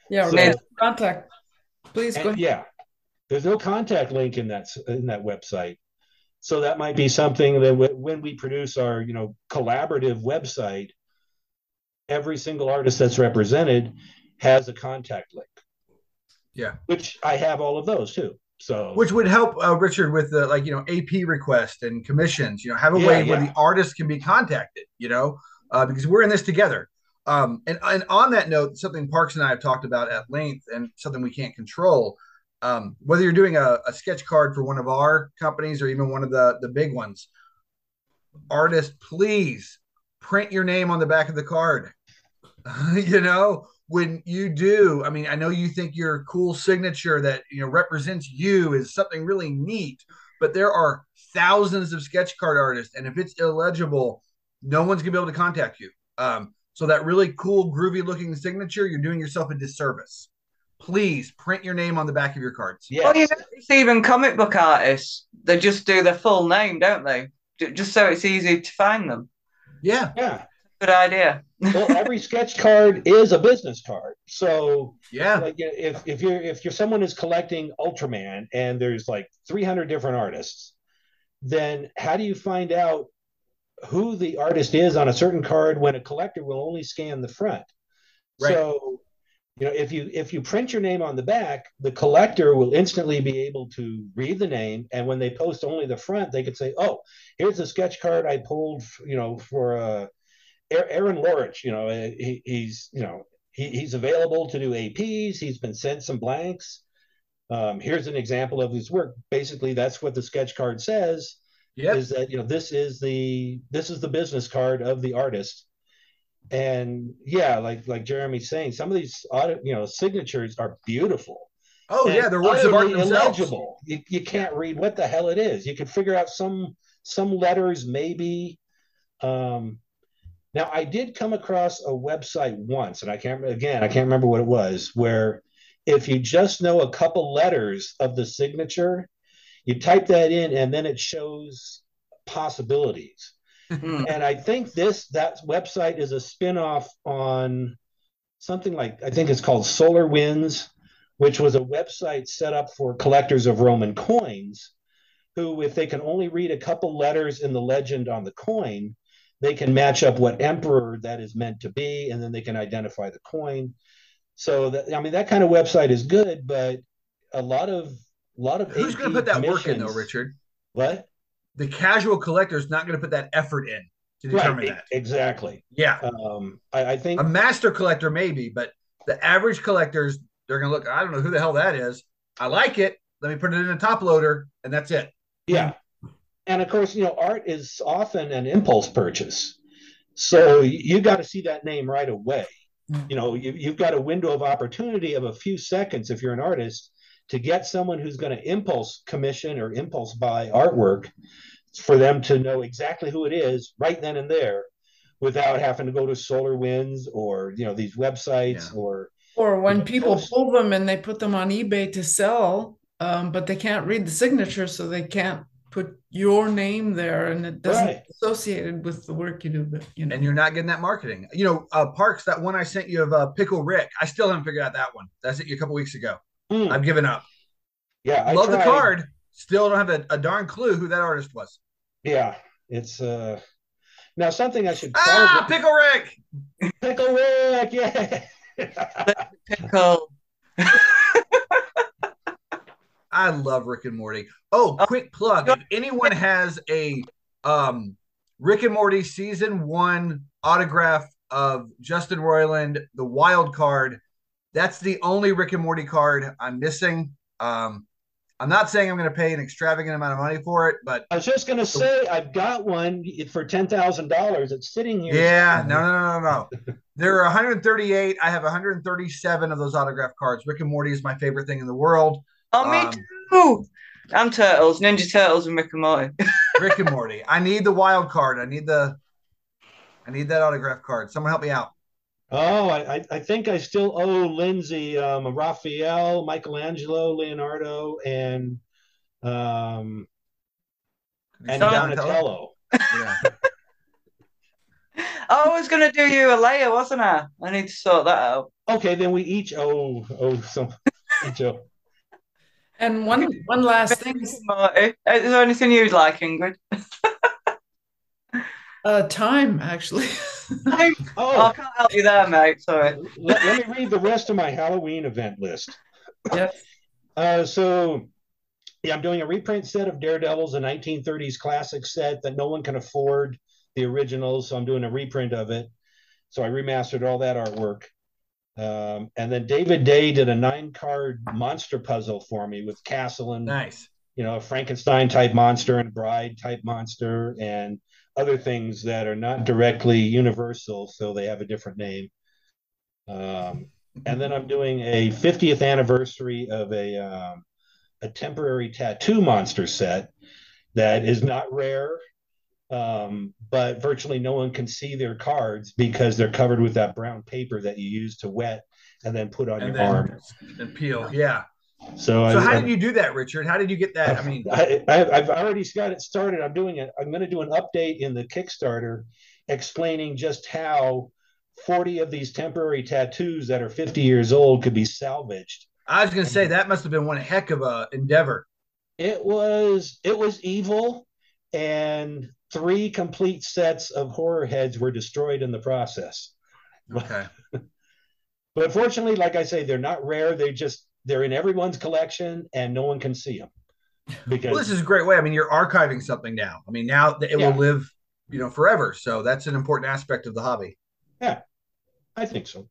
Yeah, so, contact. Please go. Ahead. Yeah, there's no contact link in that in that website, so that might be something that w- when we produce our you know collaborative website, every single artist that's represented has a contact link. Yeah, which I have all of those too. So, which would help uh, Richard with the like you know AP request and commissions. You know, have a yeah, way yeah. where the artist can be contacted. You know, uh, because we're in this together. Um, and and on that note, something Parks and I have talked about at length, and something we can't control. Um, whether you're doing a, a sketch card for one of our companies or even one of the the big ones, artist, please print your name on the back of the card. you know, when you do, I mean, I know you think your cool signature that you know represents you is something really neat, but there are thousands of sketch card artists, and if it's illegible, no one's gonna be able to contact you. Um, so that really cool, groovy looking signature, you're doing yourself a disservice. Please print your name on the back of your cards. Oh, yeah. Well, you know, it's even comic book artists. They just do their full name, don't they? Just so it's easy to find them. Yeah. Yeah. Good idea. well, every sketch card is a business card. So yeah, like if if you're if you're someone is collecting Ultraman and there's like 300 different artists, then how do you find out who the artist is on a certain card when a collector will only scan the front? Right. So you know if you if you print your name on the back the collector will instantly be able to read the name and when they post only the front they could say oh here's a sketch card i pulled you know for a Aaron Lorich, you know, uh, he, he's you know he, he's available to do APs. He's been sent some blanks. Um, here's an example of his work. Basically, that's what the sketch card says. Yep. Is that you know this is the this is the business card of the artist, and yeah, like like Jeremy's saying, some of these audit you know signatures are beautiful. Oh and yeah, they're works of art illegible. You, you can't read what the hell it is. You can figure out some some letters maybe. Um, now, I did come across a website once, and I can't again, I can't remember what it was, where if you just know a couple letters of the signature, you type that in, and then it shows possibilities. Hmm. and I think this that website is a spinoff on something like I think it's called Solar Winds, which was a website set up for collectors of Roman coins, who, if they can only read a couple letters in the legend on the coin, they can match up what emperor that is meant to be, and then they can identify the coin. So that I mean, that kind of website is good, but a lot of a lot of who's going to put that work in though, Richard? What? The casual collector is not going to put that effort in to determine right, that. Exactly. Yeah. Um, I, I think a master collector maybe, but the average collectors they're going to look. I don't know who the hell that is. I like it. Let me put it in a top loader, and that's it. Yeah and of course, you know, art is often an impulse purchase. So you got to see that name right away. You know, you, you've got a window of opportunity of a few seconds if you're an artist to get someone who's going to impulse commission or impulse buy artwork for them to know exactly who it is right then and there without having to go to solar winds or you know these websites yeah. or or when people post. pull them and they put them on ebay to sell um, but they can't read the signature so they can't put your name there and it doesn't right. associated with the work you do but you know and you're not getting that marketing you know uh parks that one i sent you of uh pickle rick i still haven't figured out that one that's it a couple weeks ago mm. i've given up yeah I love tried. the card still don't have a, a, darn clue who that artist was yeah it's uh now something i should ah pickle rick pickle rick yeah pickle I love Rick and Morty. Oh, oh quick plug. If anyone has a um Rick and Morty season one autograph of Justin Roiland, the wild card. That's the only Rick and Morty card I'm missing. Um, I'm not saying I'm going to pay an extravagant amount of money for it, but I was just going to say I've got one for ten thousand dollars. It's sitting here. Yeah, no, no, no, no, no. there are 138. I have 137 of those autograph cards. Rick and Morty is my favorite thing in the world. Oh, me um, too. I'm Turtles, Ninja Turtles, and Rick and Morty. Rick and Morty. I need the wild card. I need the. I need that autograph card. Someone help me out. Oh, I, I think I still owe Lindsey um, Raphael, Michelangelo, Leonardo, and um, and Donatello. Yeah. I was going to do you a layer, wasn't I? I need to sort that out. Okay, then we each owe owe some each owe. And one one last thing. Is there anything you'd like, Ingrid? Uh, time actually. oh. I can't help you there, mate. Sorry. Let, let, me read the rest of my Halloween event list. Yes. Uh, so, yeah, I'm doing a reprint set of Daredevils, a 1930s classic set that no one can afford the originals. So I'm doing a reprint of it. So I remastered all that artwork. Um, and then David Day did a nine card monster puzzle for me with Castle and nice, you know, a Frankenstein type monster and Bride type monster and other things that are not directly universal, so they have a different name. Um, and then I'm doing a 50th anniversary of a um, a temporary tattoo monster set that is not rare, um, but virtually no one can see their cards because they're covered with that brown paper that you use to wet and then put on and your arm and peel. Yeah. So, so I, how I, did you do that, Richard? How did you get that? I mean, I, have already got it started. I'm doing it. I'm going to do an update in the Kickstarter explaining just how 40 of these temporary tattoos that are 50 years old could be salvaged. I was going to say that must have been one heck of a endeavor. It was. It was evil, and three complete sets of horror heads were destroyed in the process. Okay. but fortunately, like I say, they're not rare. They just they're in everyone's collection and no one can see them. Because well, this is a great way. I mean, you're archiving something now. I mean, now it yeah. will live, you know, forever. So that's an important aspect of the hobby. Yeah, I think so.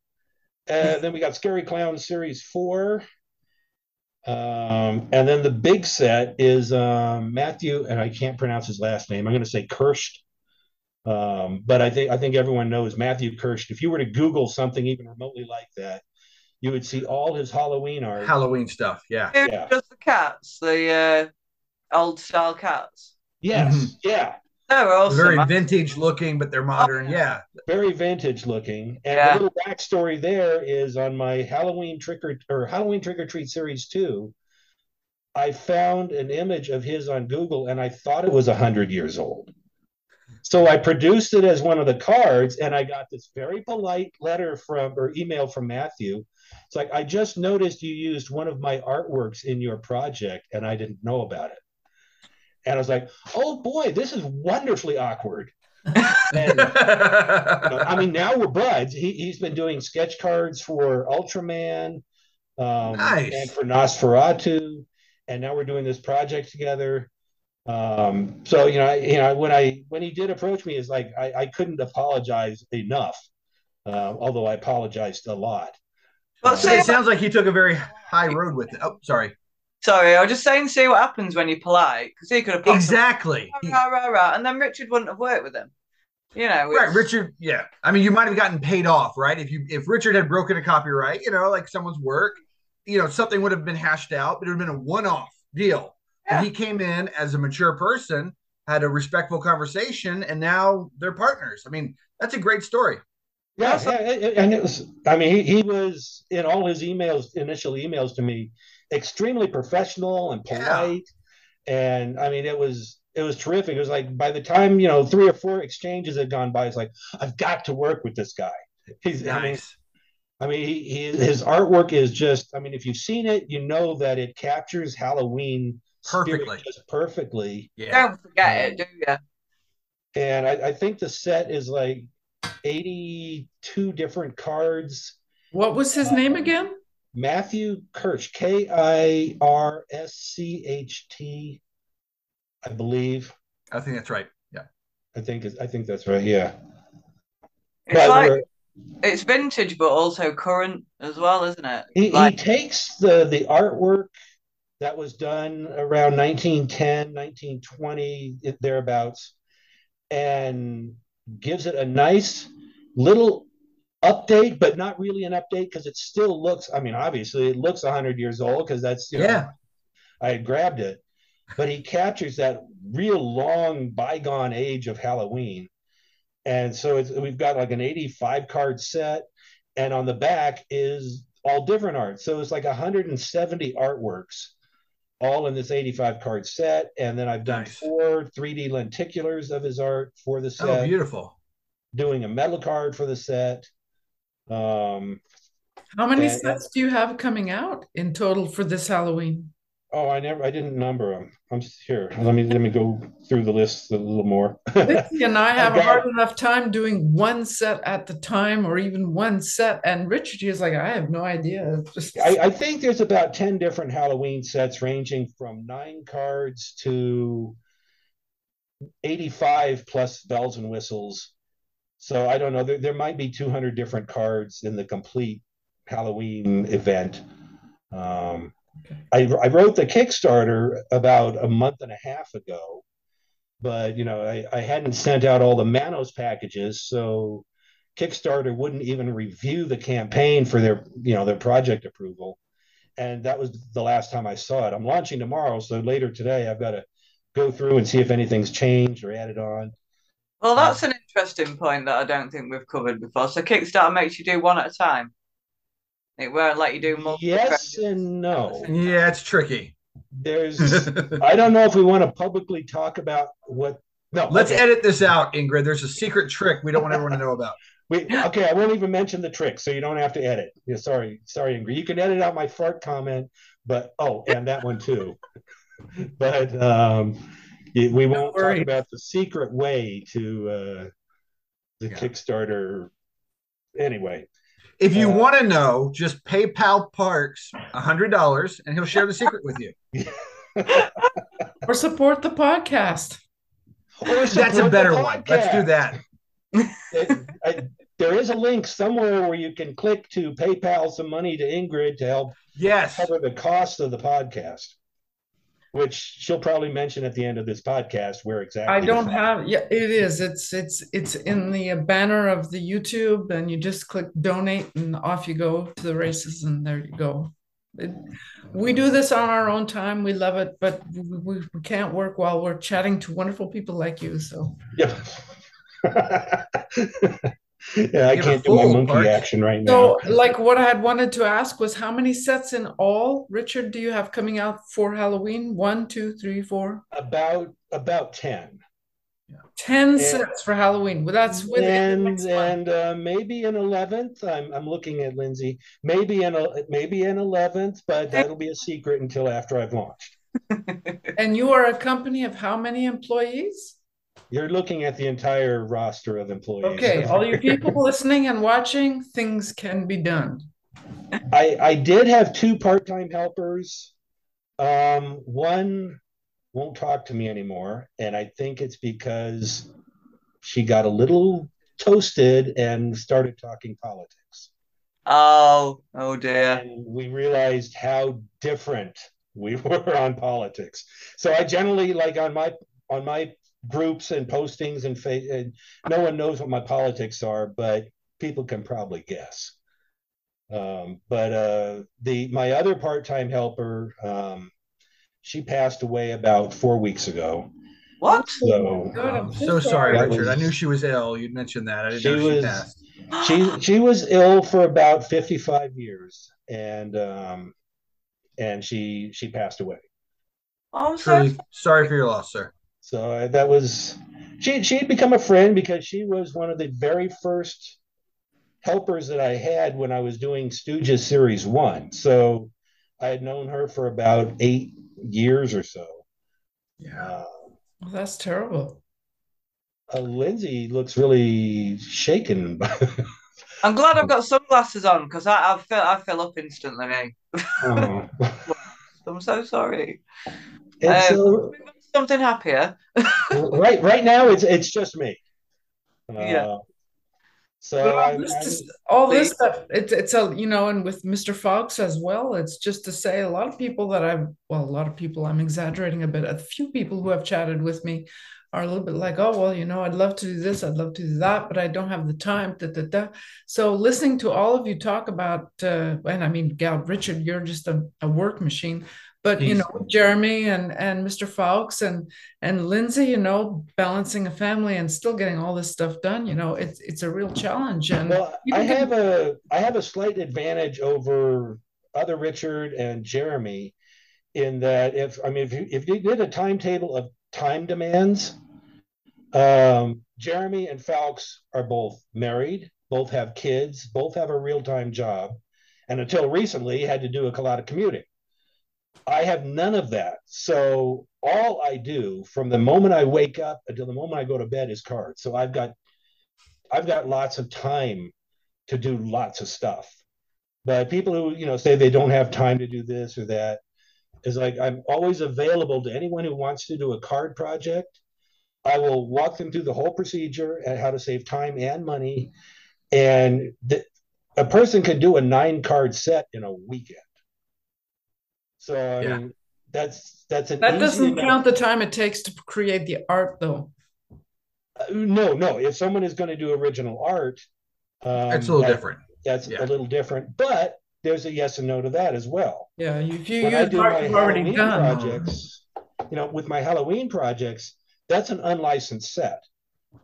Uh, then we got Scary Clown Series Four, um, and then the big set is um, Matthew, and I can't pronounce his last name. I'm going to say Kirscht, um, but I think I think everyone knows Matthew Kirscht. If you were to Google something even remotely like that, you would see all his Halloween art. Halloween stuff, yeah. yeah. Just the cats, the uh, old style cats. Yes, mm-hmm. yeah. They're awesome. Very vintage looking, but they're modern. Oh, yeah. Very vintage looking. And yeah. the little backstory there is on my Halloween trick or, or Halloween trick or treat series two. I found an image of his on Google and I thought it was 100 years old. So I produced it as one of the cards and I got this very polite letter from or email from Matthew it's like, I just noticed you used one of my artworks in your project and I didn't know about it. And I was like, oh boy, this is wonderfully awkward. and, you know, I mean, now we're buds. He, has been doing sketch cards for Ultraman um, nice. and for Nosferatu. And now we're doing this project together. Um, so you know, you know, when I when he did approach me, it's like I, I couldn't apologize enough, uh, although I apologized a lot. Well, it sounds like he took a very high road with it. Oh, sorry. Sorry, I was just saying, see what happens when you're polite, because he could have exactly, rah, rah, rah, and then Richard wouldn't have worked with him. You know, right? Richard, yeah. I mean, you might have gotten paid off, right? If you if Richard had broken a copyright, you know, like someone's work, you know, something would have been hashed out, but it would have been a one-off deal. Yeah. And he came in as a mature person, had a respectful conversation, and now they're partners. I mean, that's a great story. Yeah, yeah, and it was. I mean, he, he was in all his emails, initial emails to me, extremely professional and polite, yeah. and I mean, it was it was terrific. It was like by the time you know three or four exchanges had gone by, it's like I've got to work with this guy. He's nice. I mean, I mean he, he, his artwork is just. I mean, if you've seen it, you know that it captures Halloween perfectly, just perfectly. Yeah, don't forget um, it, do you? And I, I think the set is like 82 different cards. What was his uh, name again? Matthew Kirscht, K I R S C H T, I believe. I think that's right. Yeah. I think I think that's right. Yeah. It's but like it's vintage, but also current as well, isn't it? He, like... he takes the the artwork that was done around 1910, 1920, thereabouts, and gives it a nice little update, but not really an update because it still looks. I mean, obviously, it looks 100 years old because that's you know, yeah. I had grabbed it, but he captures that real long bygone age of Halloween, and so it's we've got like an 85 card set, and on the back is all different art. So it's like 170 artworks all in this 85 card set. And then I've done nice. four 3D lenticulars of his art for the oh, set. Oh, beautiful. Doing a metal card for the set. Um, How many and, sets do you have coming out in total for this Halloween? Oh, I never, I didn't number them. I'm just here. Let me let me go through the list a little more. And I have a hard enough time doing one set at the time, or even one set. And Richard is like, I have no idea. Just I, I think there's about ten different Halloween sets, ranging from nine cards to eighty-five plus bells and whistles. So I don't know. There, there might be 200 different cards in the complete Halloween event. Um, I, I wrote the Kickstarter about a month and a half ago, but you know I, I hadn't sent out all the Manos packages, so Kickstarter wouldn't even review the campaign for their you know their project approval, and that was the last time I saw it. I'm launching tomorrow, so later today I've got to go through and see if anything's changed or added on. Well, that's uh, an interesting point that I don't think we've covered before. So Kickstarter makes you do one at a time. It won't let you do multiple. Yes and no. Yeah, it's tricky. There's. I don't know if we want to publicly talk about what. No, let's okay. edit this out, Ingrid. There's a secret trick we don't want everyone to know about. We, okay, I won't even mention the trick, so you don't have to edit. Yeah, sorry, sorry, Ingrid. You can edit out my fart comment, but oh, and that one too. but um, we won't talk about the secret way to uh, the yeah. Kickstarter. Anyway, if you uh, want to know, just PayPal Parks hundred dollars, and he'll share the secret with you. or support the podcast. Or That's a better one. Let's do that. it, I, there is a link somewhere where you can click to PayPal some money to Ingrid to help yes. cover the cost of the podcast which she'll probably mention at the end of this podcast where exactly i don't have yeah it is. It's it's it's in the banner of the youtube and you just click donate and off you go to the races and there you go. It, we do this on our own time. We love it but we, we can't work while we're chatting to wonderful people like you so. Yeah yeah, I can't do my monkey part. action right now. So, like, what I had wanted to ask was how many sets in all, Richard, do you have coming out for Halloween? One, two, three, four? About about ten. Yeah. Ten and, sets for Halloween. Well, that's with and and uh, maybe an eleventh. I'm I'm looking at Lindsey. Maybe an maybe an eleventh, but that'll be a secret until after I've launched. and you are a company of how many employees? You're looking at the entire roster of employees. Okay, all you people listening and watching, things can be done. I I did have two part-time helpers. Um, one won't talk to me anymore, and I think it's because she got a little toasted and started talking politics. Oh, oh dear. And we realized how different we were on politics. So I generally like on my on my groups and postings and, fa- and no one knows what my politics are, but people can probably guess. Um, but uh, the my other part-time helper, um, she passed away about four weeks ago. What? So, um, so sorry, Richard. Was, I knew she was ill. You mentioned that. I didn't she know she was, passed. She she was ill for about 55 years, and um, and she she passed away. Oh, I'm sorry. sorry for your loss, sir. So uh, that was she. She had become a friend because she was one of the very first helpers that I had when I was doing Stooges Series One. So I had known her for about eight years or so. Yeah, uh, well, that's terrible. Uh, Lindsey looks really shaken. I'm glad I've got sunglasses on because I, I feel I fill up instantly. Oh. I'm so sorry. Um, something happier. right, right now it's it's just me. Uh, yeah. So Well, I'm, this I'm- is- all this stuff, it's it's a you know, and with Mr. Fox as well, it's just to say a lot of people that I've well, a lot of people, I'm exaggerating a bit. A few people who have chatted with me are a little bit like, oh well, you know, I'd love to do this, I'd love to do that, but I don't have the time. Da, da, da. So listening to all of you talk about, uh, and I mean, Gal, Richard, you're just a, a work machine. But you know, Jeremy and and Mr. Fox and and Lindsey, you know, balancing a family and still getting all this stuff done, you know, it's it's a real challenge. And Well, people I can- have a I have a slight advantage over other Richard and Jeremy in that if I mean if you if you did a timetable of time demands, um, Jeremy and Fowlkes are both married, both have kids, both have a real-time job, and until recently had to do a lot of commuting. I have none of that. So all I do from the moment I wake up until the moment I go to bed is cards. So I've got I've got lots of time to do lots of stuff. But people who, you know, say they don't have time to do this or that is like I'm always available to anyone who wants to do a card project. I will walk them through the whole procedure and how to save time and money. And a person could do a nine card set in a weekend. So I Yeah. mean, that's that's an That easy doesn't enough- count the time it takes to create the art, though. Uh, no, no. If someone is going to do original art, um, That's a little that- different. That's Yeah. a little different, but there's a yes and no to that as well. Yeah, if you When I do my you've already Halloween done. projects, you know, with my Halloween projects, that's an unlicensed set.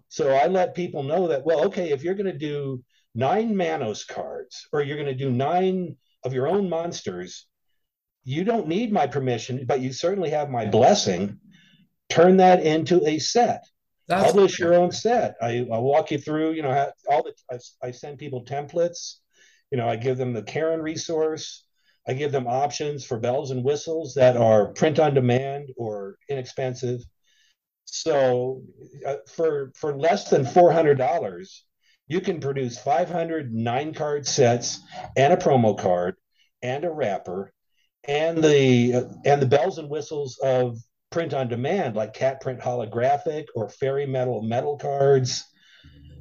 So I let people know that, well, okay, if you're going to do nine Manos cards or you're going to do nine of your own monsters, you don't need my permission, but you certainly have my blessing. Turn that into a set That's publish your own set. I, I'll walk you through, you know, all the, I, I send people templates, you know, I give them the Karen resource. I give them options for bells and whistles that are print on demand or inexpensive. So uh, for, for less than $400, you can produce 500 nine card sets and a promo card and a wrapper and the, uh, and the bells and whistles of print on demand, like Catprint holographic or fairy metal metal cards.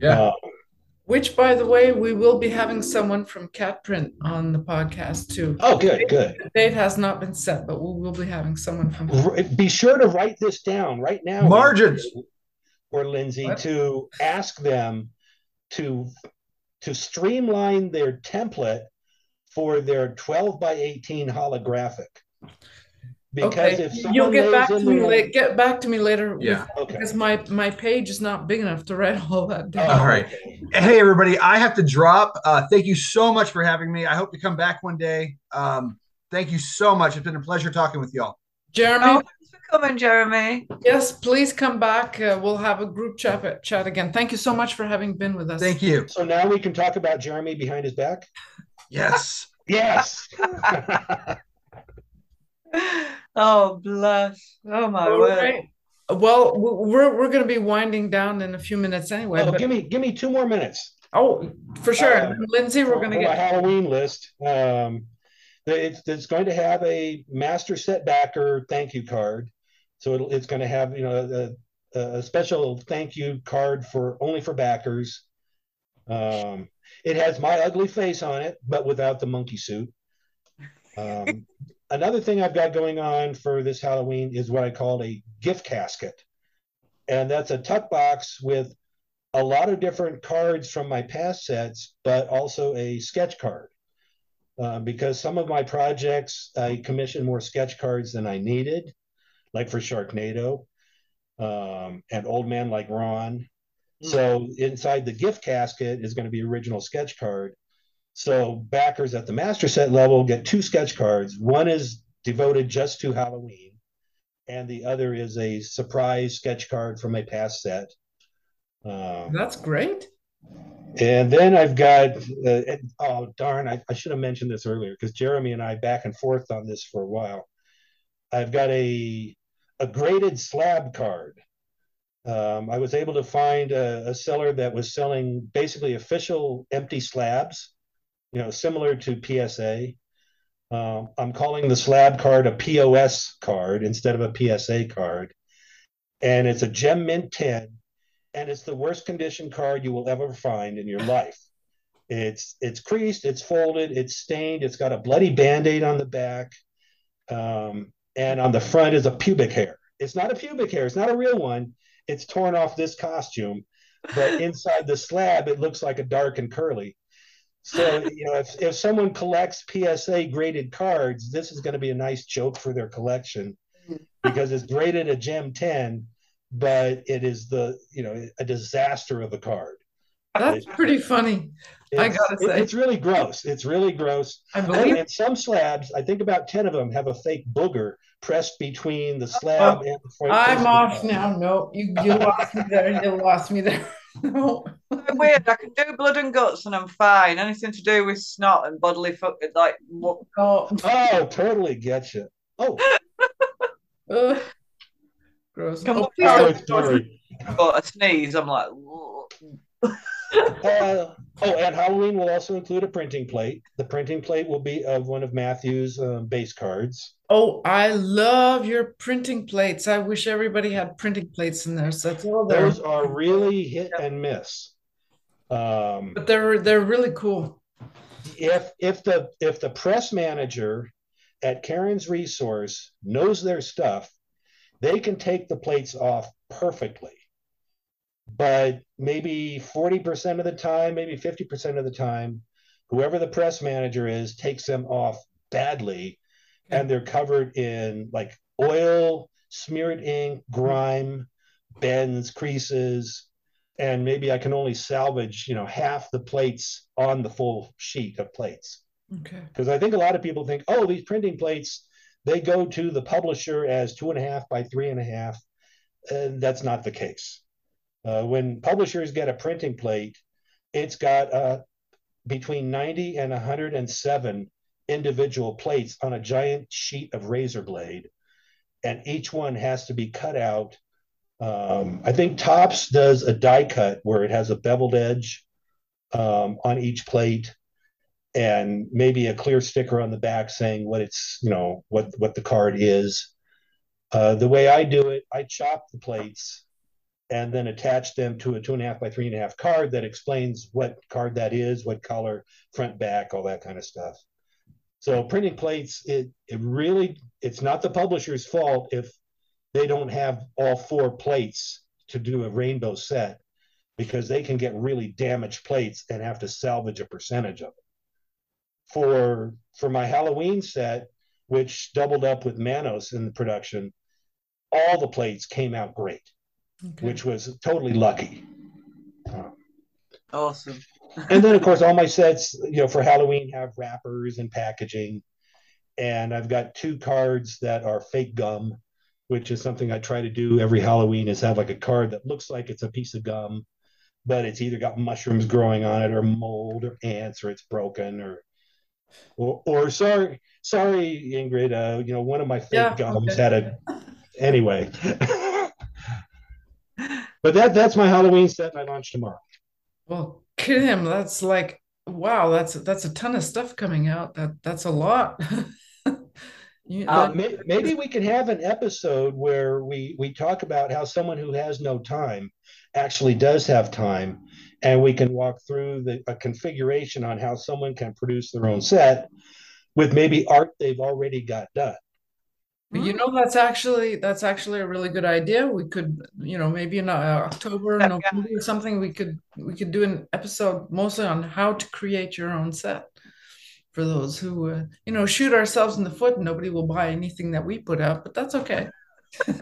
Yeah. Uh, Which, by the way, we will be having someone from Catprint on the podcast too. oh, good, good. The date has not been set, but we will be having someone from. R- Be sure to write this down right now, Margins. or Lindsey, What? to ask them to to streamline their template for their 12 by 18 holographic. Because Okay, if someone you'll get back to me there- later. Get back to me later. with- Yeah. Okay. Because my my page is not big enough to write all that down. All right. Hey, everybody, I have to drop. Uh, thank you so much for having me. I hope to come back one day. Um, thank you so much. It's been a pleasure talking with y'all. Jeremy, Oh, thanks for coming, Jeremy. yes, please come back. Uh, we'll have a group chat chat again. Thank you so much for having been with us. Thank you. So now we can talk about Jeremy behind his back. Yes. Yes. Oh, bless. Oh, my All word. right. Well, we're we're going to be winding down in a few minutes anyway. oh, but- give me give me two more minutes. oh, for sure. Uh, Lindsey, we're going to get my get. Halloween list. Um, it's, it's going to have a master set backer thank you card. So it'll, it's going to have you know a, a special thank you card for only for backers. Um, it has my ugly face on it, but without the monkey suit. Um, another thing I've got going on for this Halloween is what I call a gift casket, and that's a tuck box with a lot of different cards from my past sets, but also a sketch card. Uh, because some of my projects, I commissioned more sketch cards than I needed, like for Sharknado um, and Old Man Like Ron. So inside the gift casket is going to be original sketch card. So backers at the master set level get two sketch cards. One is devoted just to Halloween, and the other is a surprise sketch card from a past set. Um, That's great. and then I've got, uh, oh darn, I, I should have mentioned this earlier because Jeremy and I back and forth on this for a while. I've got a a graded slab card. Um, I was able to find a, a seller that was selling basically official empty slabs, you know, similar to PSA. Um, I'm calling the slab card a POS card instead of a PSA card, and it's a gem mint 10, and it's the worst condition card you will ever find in your life. It's it's creased, it's folded, it's stained, it's got a bloody band-aid on the back, um, and on the front is a pubic hair. It's not a pubic hair, it's not a real one. It's torn off this costume, but inside the slab it looks like a dark and curly. So you know, if if someone collects PSA graded cards, this is going to be a nice joke for their collection because it's graded a gem 10 but it is the you know a disaster of a card that's pretty funny i gotta say. it's really gross. It's really gross. I believe and some slabs i think about 10 of them have a fake booger pressed between the slab oh, and the frame. i'm off now. No you, you lost me there and you lost me there. No. I'm weird. I can do blood and guts and i'm fine. Anything to do with snot and bodily foot like what oh, oh totally get you. Oh. Uh, gross. Come oh, on, please Oh, don't- it's but a sneeze. I'm like Uh, oh, and Halloween will also include a printing plate. The printing plate will be of one of Matthew's um, base cards. Oh, I love your printing plates. I wish everybody had printing plates in there. So that's all there. Those are really hit and miss. Um, But they're they're really cool. if if the if the press manager at Karen's Resource knows their stuff, they can take the plates off perfectly. But maybe 40% of the time, maybe 50% of the time, whoever the press manager is takes them off badly and they're covered in like oil, smeared ink, grime, bends, creases, and maybe I can only salvage, you know, half the plates on the full sheet of plates. Okay. Because I think a lot of people think, oh, these printing plates, they go to the publisher as two and a half by three and a half. And that's not the case. Uh, when publishers get a printing plate, it's got uh, between 90 and 107 individual plates on a giant sheet of razor blade. And each one has to be cut out. Um, I think Topps does a die cut where it has a beveled edge um, on each plate and maybe a clear sticker on the back saying what it's you know what what the card is uh, the way i do it i chop the plates and then attach them to a two and a half by three and a half card that explains what card that is what color front back all that kind of stuff. So printing plates it it really it's not the publisher's fault if they don't have all four plates to do a rainbow set because they can get really damaged plates and have to salvage a percentage of it. For for my Halloween set, which doubled up with Manos in the production, all the plates came out great, Okay. which was totally lucky. Awesome and then of course all my sets, you know, for Halloween have wrappers and packaging. And I've got two cards that are fake gum, which is something I try to do every Halloween is have like a card that looks like it's a piece of gum, but it's either got mushrooms growing on it or mold or ants or it's broken or or, or sorry sorry Ingrid, uh, you know, one of my fake Yeah, gums okay. had a anyway. but that that's my Halloween set and I launch tomorrow. Well, Kim, that's like wow, that's that's a ton of stuff coming out. That that's a lot. You- Uh, that- may- maybe we can have an episode where we we talk about how someone who has no time actually does have time, and we can walk through the a configuration on how someone can produce their own set with maybe art they've already got done. You know, that's actually that's actually a really good idea. We could, you know, maybe in uh, October, Yeah. November or something, we could we could do an episode mostly on how to create your own set for those who, uh, you know, shoot ourselves in the foot. and Nobody will buy anything that we put out, but that's okay.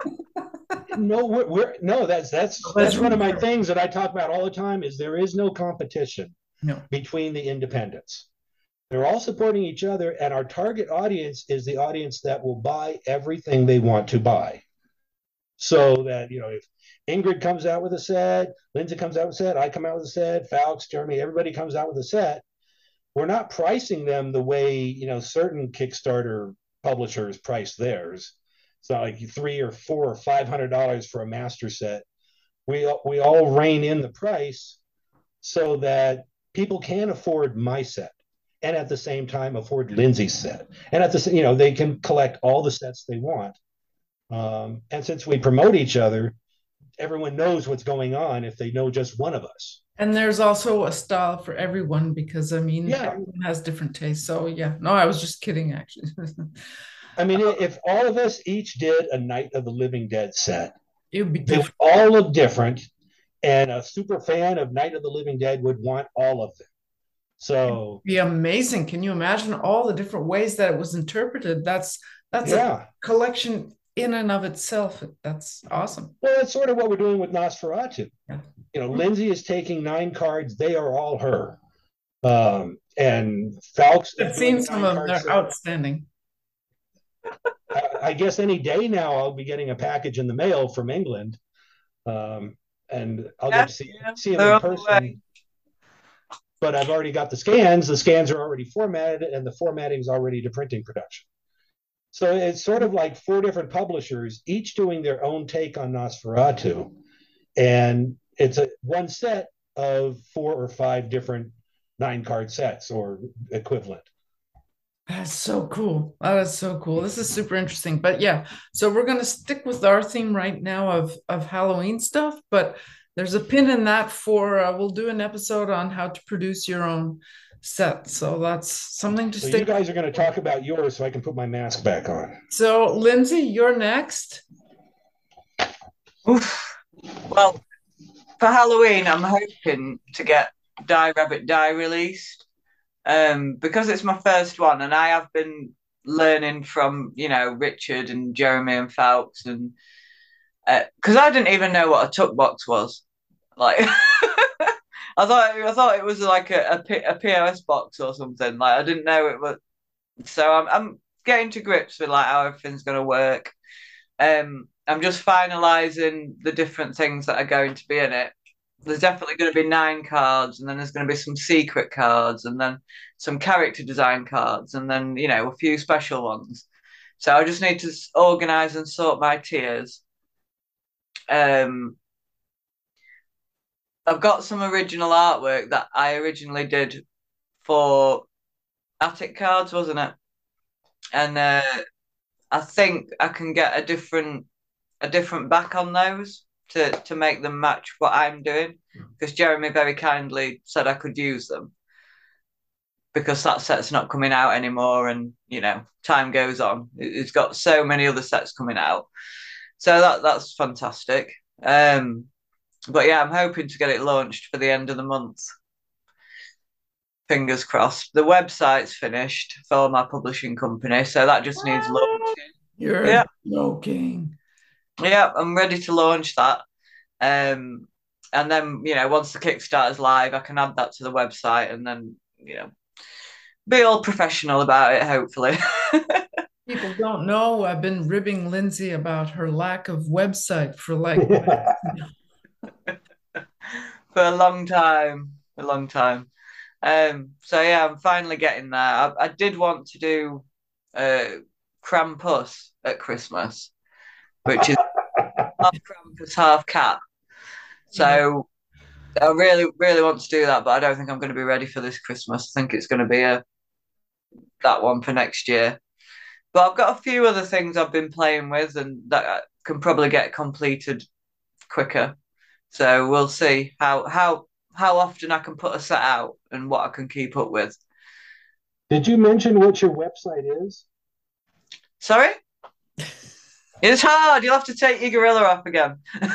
No, we're, we're no, that's that's That's that's one of my things that I talk about all the time. Is there is no competition No. between the independents. They're all supporting each other, and our target audience is the audience that will buy everything they want to buy. So that you know, if Ingrid comes out with a set, Lindsey comes out with a set, I come out with a set, Fowlkes, Jeremy, everybody comes out with a set. We're not pricing them the way you know certain Kickstarter publishers price theirs. It's not like three or four or five hundred dollars for a master set. We we all rein in the price so that people can afford my set and at the same time afford Lindsey's set. And at the you know they can collect all the sets they want. Um, and since we promote each other, everyone knows what's going on if they know just one of us. And there's also a style for everyone because I mean, yeah. everyone has different tastes. So yeah, no, I was just kidding actually. I mean, if all of us each did a Night of the Living Dead set, it would be different. They would all look different, and a super fan of Night of the Living Dead would want all of them. So It'd be amazing. Can you imagine all the different ways that it was interpreted? That's that's yeah. a collection in and of itself. That's awesome. Well, that's sort of what we're doing with Nosferatu. Yeah. You know, Lindsey is taking nine cards. They are all her. Um, and Fowlkes. I've seen some of them. They're outstanding. I guess any day now I'll be getting a package in the mail from England, um, and I'll get to see, yeah. see them in person. But I've already got the scans. The scans are already formatted, and the formatting is already to printing production. So it's sort of like four different publishers, each doing their own take on Nosferatu, and it's a one set of four or five different nine card sets or equivalent. That's so cool. Oh, that is so cool. This is super interesting. But yeah, so we're going to stick with our theme right now of of Halloween stuff. But there's a pin in that for uh, we'll do an episode on how to produce your own set. So that's something to so stay. You guys are going to talk about yours, so I can put my mask back on. So Lindsey, you're next. Oof. Well, for Halloween, I'm hoping to get Die Rabbit Die released um, because it's my first one, and I have been learning from you know Richard and Jeremy and Fowlkes and because uh, I didn't even know what a tuck box was, like. I thought I thought it was like a, POS box or something. Like I didn't know it was. So I'm I'm getting to grips with like how everything's to work. Um, I'm just finalising the different things that are going to be in it there's definitely going to be nine cards, and then there's going to be some secret cards, and then some character design cards, and then you know a few special ones. So I just need to organize and sort my tiers. Um, I've got some original artwork that I originally did for Attic cards, wasn't it? And uh, I think I can get a different a different back on those to to make them match what I'm doing because Jeremy very kindly said I could use them. Because that set's not coming out anymore and you know time goes on. It's got so many other sets coming out so that that's fantastic um but yeah I'm hoping to get it launched for the end of the month fingers crossed the website's finished for my publishing company so that just needs launching you're yeah. joking yeah, I'm ready to launch that. Um, and then you know, once the Kickstarter's live, I can add that to the website, and then you know, be all professional about it. Hopefully. People don't know I've been ribbing Lindsey about her lack of website for like for a long time, a long time. Um, so yeah, I'm finally getting there. I, I did want to do uh, Krampus at Christmas, which is half Krampus, half cat. So I really, really want to do that, but I don't think I'm going to be ready for this Christmas. I think it's going to be a that one for next year. But I've got a few other things I've been playing with, and that can probably get completed quicker. So we'll see how how how often I can put a set out and what I can keep up with. Did you mention what your website is? Sorry? It's hard. You'll have to take your gorilla off again.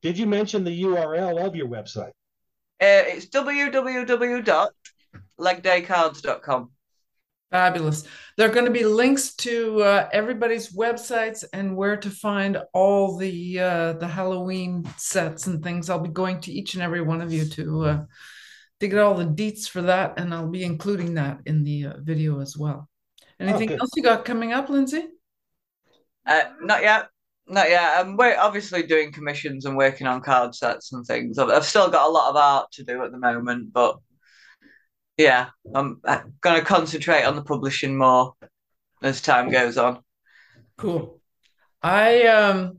Did you mention the URL of your website? Uh, it's www.legdaycards.com. Fabulous. There are going to be links to uh, everybody's websites and where to find all the uh, the Halloween sets and things. I'll be going to each and every one of you to uh, to get all the deets for that, and I'll be including that in the uh, video as well. Anything oh, else you got coming up, Lindsey? Uh, not yet. Not yet. I'm we're obviously doing commissions and working on card sets and things. I've, I've still got a lot of art to do at the moment, but yeah, I'm going to concentrate on the publishing more as time goes on. Cool. I um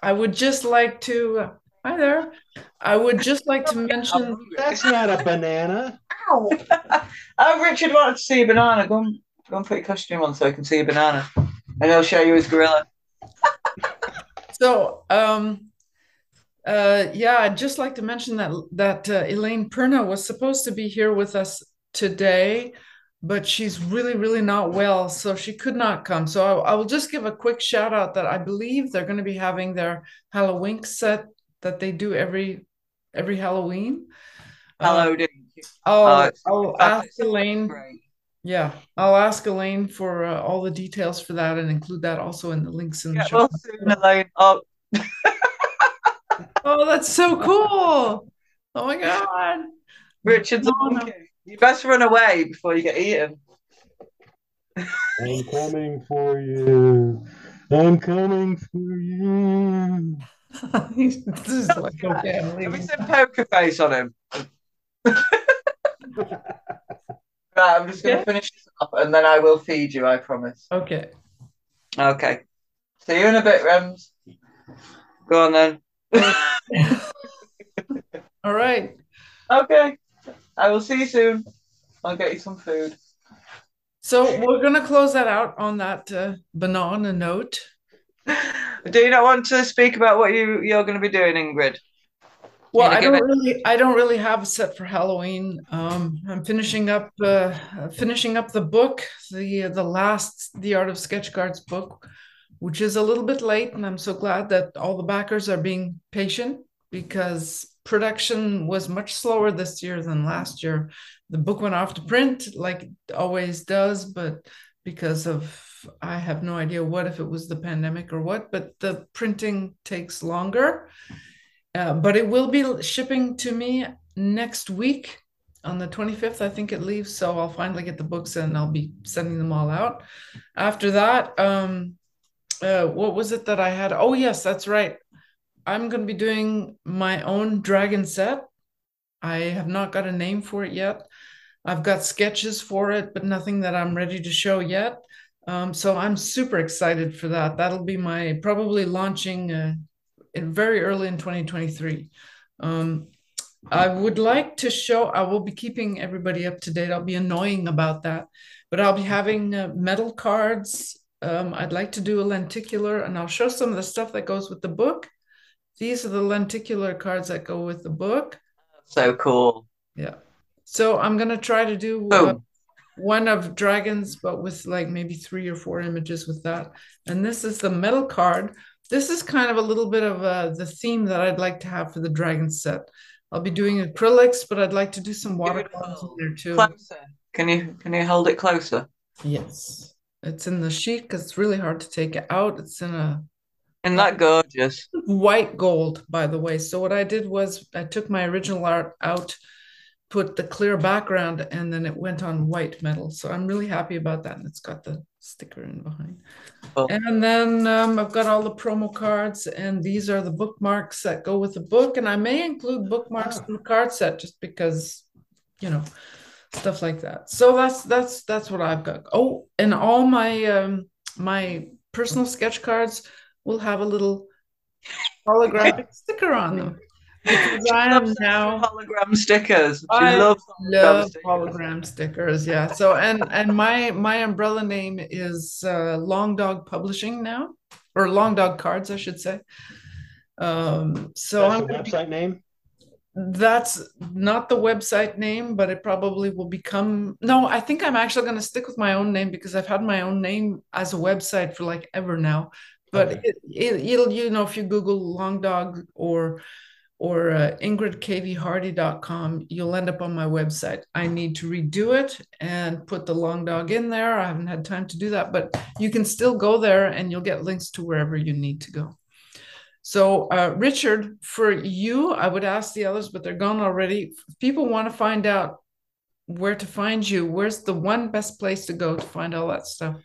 I would just like to uh, hi there. I would just like to mention that's not a banana. Ow. oh, Richard wanted to see a banana. Go and, go and put your costume on so I can see a banana, and he'll show you his gorilla. So, um, uh, yeah, I'd just like to mention that that uh, Elaine Perna was supposed to be here with us today, but she's really, really not well, so she could not come. So I, I will just give a quick shout out that I believe they're going to be having their Halloween set that they do every every Halloween. Hello, uh, I'll, uh, I'll ask Elaine. Great. Yeah, I'll ask Elaine for uh, all the details for that and include that also in the links in the show. Well, soon, Elaine. Oh. oh, that's so cool! Oh my god, Richard's monkey. You best run away before you get eaten. I'm coming for you. I'm coming for you. this is like okay. Have we seen poker face on him? right, I'm just going to yeah. finish this up and then I will feed you, I promise. Okay. Okay. See you in a bit, Rems. Go on then. All right. Okay. I will see you soon. I'll get you some food. So we're going to close that out on that uh, banana note. Do you not want to speak about what you you're going to be doing, Ingrid? Well, I don't it... really, I don't really have a set for Halloween. Um, I'm finishing up, uh, finishing up the book, the the last The Art of Sketch Cards book, which is a little bit late, and I'm so glad that all the backers are being patient because production was much slower this year than last year. The book went off to print like it always does, but because of I have no idea what if it was the pandemic or what, but the printing takes longer. Uh, but it will be shipping to me next week on the 25th i think it leaves so i'll finally get the books and i'll be sending them all out after that um uh, what was it that i had oh yes that's right i'm going to be doing my own dragon set i have not got a name for it yet i've got sketches for it but nothing that i'm ready to show yet um, so i'm super excited for that that'll be my probably launching uh, in very early in 2023. Um, I would like to show, I will be keeping everybody up to date. I'll be annoying about that, but I'll be having uh, metal cards. Um, I'd like to do a lenticular, and I'll show some of the stuff that goes with the book. These are the lenticular cards that go with the book. So cool. Yeah. So I'm going to try to do uh, one of dragons, but with like maybe three or four images with that. And this is the metal card this is kind of a little bit of uh, the theme that I'd like to have for the dragon set. I'll be doing acrylics, but I'd like to do some watercolors in there too. Closer. Can you can you hold it closer? Yes, it's in the sheet because it's really hard to take it out. It's in a. And that gorgeous. White gold, by the way. So what I did was I took my original art out, put the clear background, and then it went on white metal. So I'm really happy about that, and it's got the sticker in behind. Oh. And then um, I've got all the promo cards, and these are the bookmarks that go with the book. And I may include bookmarks ah. in the card set just because, you know, stuff like that. So that's that's that's what I've got. Oh, and all my um, my personal sketch cards will have a little holographic sticker on them because I am now hologram stickers. She I loves hologram love stickers. hologram stickers. Yeah. So and and my my umbrella name is uh, Long Dog Publishing now, or Long Dog Cards, I should say. Um, so That's I'm the website be, name. That's not the website name, but it probably will become. No, I think I'm actually going to stick with my own name because I've had my own name as a website for like ever now. But okay. it, it, it'll, you know, if you Google Long Dog or or uh, ingridkvhardy.com, you'll end up on my website. I need to redo it and put the long dog in there. I haven't had time to do that, but you can still go there and you'll get links to wherever you need to go. So, uh, Richard, for you, I would ask the others, but they're gone already. If people want to find out where to find you, where's the one best place to go to find all that stuff?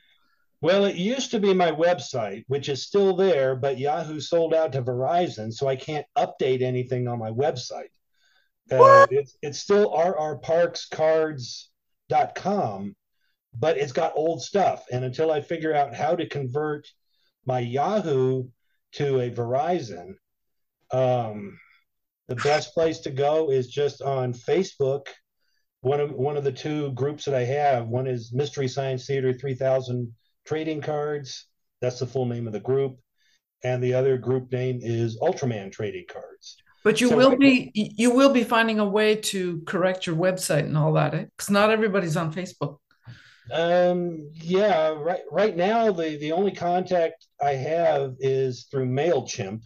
Well, it used to be my website, which is still there, but Yahoo sold out to Verizon, so I can't update anything on my website. Uh, it's, it's still rrparkscards.com, but it's got old stuff. And until I figure out how to convert my Yahoo to a Verizon, um, the best place to go is just on Facebook. One of one of the two groups that I have, one is Mystery Science Theater 3000 trading cards. That's the full name of the group. and the other group name is Ultraman Trading Cards. But you so will be you will be finding a way to correct your website and all that, because eh? not everybody's on Facebook. Um, yeah, right. Right now, the the only contact I have is through Mailchimp,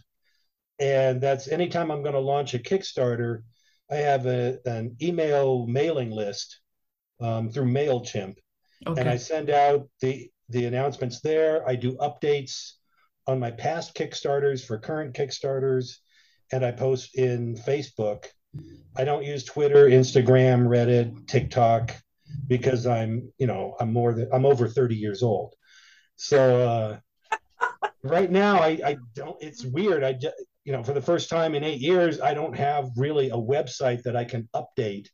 and that's anytime I'm going to launch a Kickstarter, I have a, an email mailing list um, through Mailchimp, okay. and I send out the the announcements there. I do updates on my past Kickstarters for current Kickstarters, and I post in Facebook. I don't use Twitter, Instagram, Reddit, TikTok because I'm, you know, I'm more than I'm over 30 years old. So uh, right now, I, I don't. It's weird. I just, you know, for the first time in eight years, I don't have really a website that I can update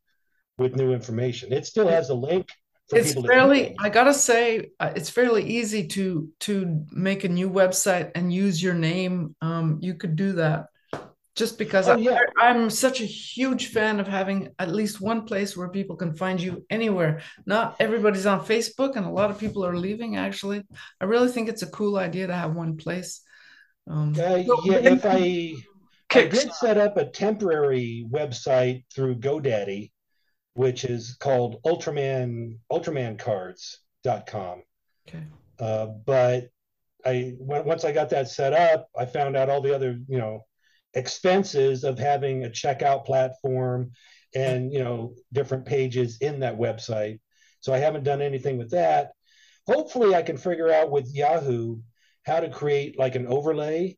with new information. It still has a link. It's fairly. I gotta say, uh, it's fairly easy to to make a new website and use your name. Um, you could do that just because oh, yeah. I, am such a huge fan of having at least one place where people can find you anywhere. Not everybody's on Facebook, and a lot of people are leaving. Actually, I really think it's a cool idea to have one place. Um, uh, yeah, if I, I did set up a temporary website through GoDaddy, which is called Ultraman UltramanCards.com. Okay. Uh, but I once I got that set up, I found out all the other you know expenses of having a checkout platform and you know different pages in that website so i haven't done anything with that hopefully i can figure out with yahoo how to create like an overlay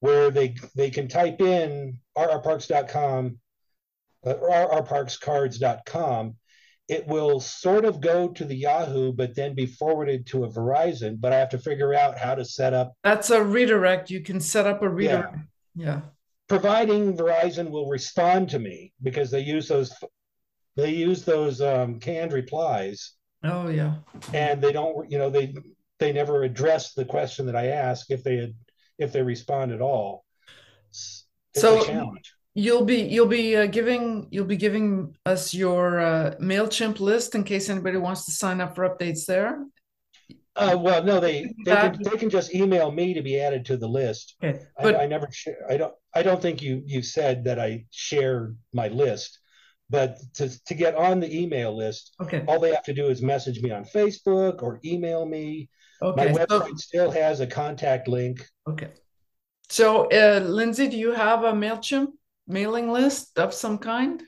where they they can type in rrparks.com rrparkscards.com it will sort of go to the Yahoo, but then be forwarded to a Verizon. But I have to figure out how to set up. That's a redirect. You can set up a redirect. Yeah. yeah providing Verizon will respond to me because they use those they use those um, canned replies. Oh yeah. And they don't, you know, they they never address the question that I ask if they had if they respond at all. It's so you'll be you'll be uh, giving you'll be giving us your uh, Mailchimp list in case anybody wants to sign up for updates there. Uh, well, no, they they can they can just email me to be added to the list. Okay, but I, I never share. I don't I don't think you you said that I share my list, but to to get on the email list, okay, all they have to do is message me on Facebook or email me. Okay, my website so, still has a contact link. Okay, so uh, Lindsey, do you have a Mailchimp mailing list of some kind?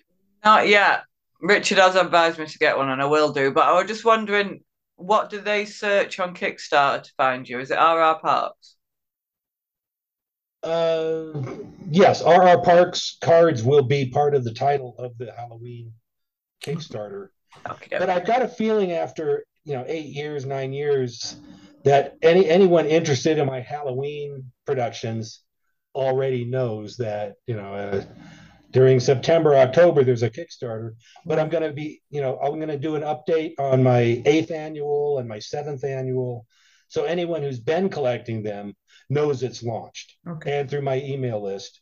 Not yet. Richard has advised me to get one, and I will do. But I was just wondering what do they search on Kickstarter to find you? Is it RR Parks? Uh, yes, RR Parks cards will be part of the title of the Halloween Kickstarter. Okay. But I've got a feeling after you know eight years, nine years, that any anyone interested in my Halloween productions already knows that you know uh, during September, October, there's a Kickstarter, but I'm going to be, you know, I'm going to do an update on my eighth annual and my seventh annual. So anyone who's been collecting them knows it's launched okay. and through my email list.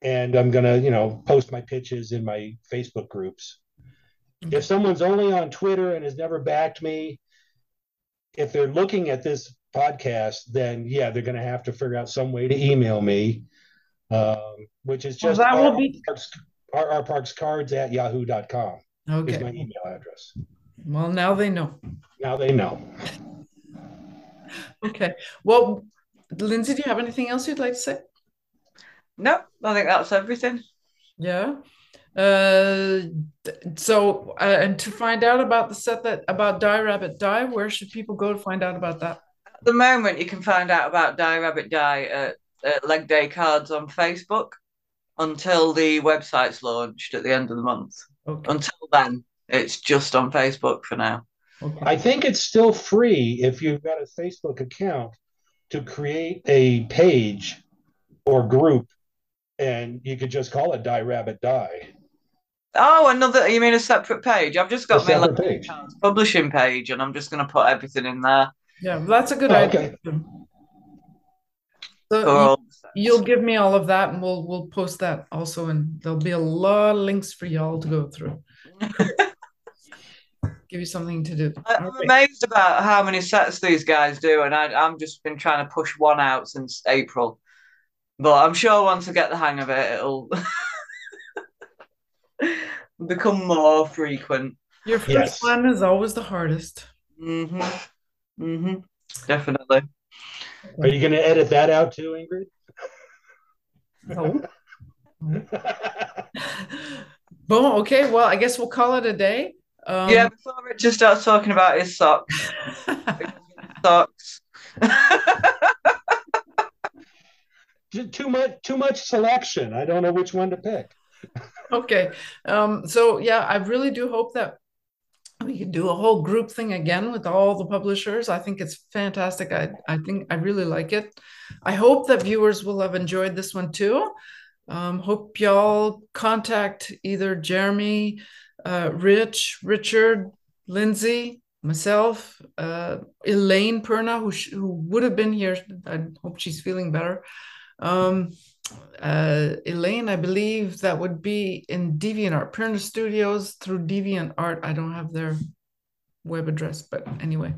And I'm going to, you know, post my pitches in my Facebook groups. Okay. If someone's only on Twitter and has never backed me, if they're looking at this podcast, then yeah, they're going to have to figure out some way to email me um, which is just well, that will be our, our parks cards at yahoo.com okay. is my email address. Well, now they know. Now they know. okay. Well, Lindsey, do you have anything else you'd like to say? No, I think that's everything. Yeah. Uh, so, uh, and to find out about the set that about Die Rabbit Die, where should people go to find out about that? At the moment, you can find out about Die Rabbit Die at uh, leg day cards on Facebook until the website's launched at the end of the month. Okay. Until then, it's just on Facebook for now. Okay. I think it's still free if you've got a Facebook account to create a page or group, and you could just call it Die Rabbit Die. Oh, another. You mean a separate page? I've just got a my page. publishing page, and I'm just going to put everything in there. Yeah, that's a good oh, idea. Okay. So you, will give me all of that, and we'll we'll post that also, and there'll be a lot of links for y'all to go through. give you something to do. I'm right. amazed about how many sets these guys do, and I, I'm just been trying to push one out since April, but I'm sure once I get the hang of it, it'll become more frequent. Your first Yes. one is always the hardest. Mm-hmm. Mm-hmm. Definitely. Are you going to edit that out too, Ingrid? No. Boom. Okay. Well, I guess we'll call it a day. Um, yeah, before Richard starts talking about his socks. socks. Too- too much, too much selection. I don't know which one to pick. Okay. Um, so yeah, I really do hope that we can do a whole group thing again with all the publishers. I think it's fantastic. I, I think I really like it. I hope that viewers will have enjoyed this one too. Um, hope y'all contact either Jeremy, uh, Rich, Richard, Lindsey, myself, uh, Elaine Perna, who, who would have been here. I hope she's feeling better. Um, uh, Elaine, I believe that would be in DeviantArt, Perna Studios through DeviantArt. I don't have their web address, but anyway.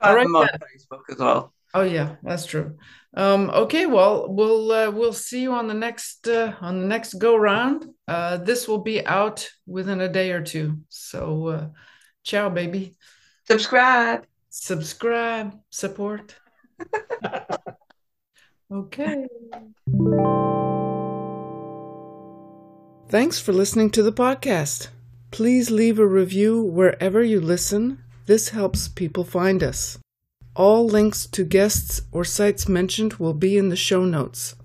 All Find right. them on Facebook as well. Oh yeah, that's true. Um, okay, well, we'll uh, we'll see you on the next uh, on the next go round. Uh, this will be out within a day or two. So, uh, ciao, baby. Subscribe. Subscribe, support. okay. Thanks for listening to the podcast. Please leave a review wherever you listen. This helps people find us. All links to guests or sites mentioned will be in the show notes.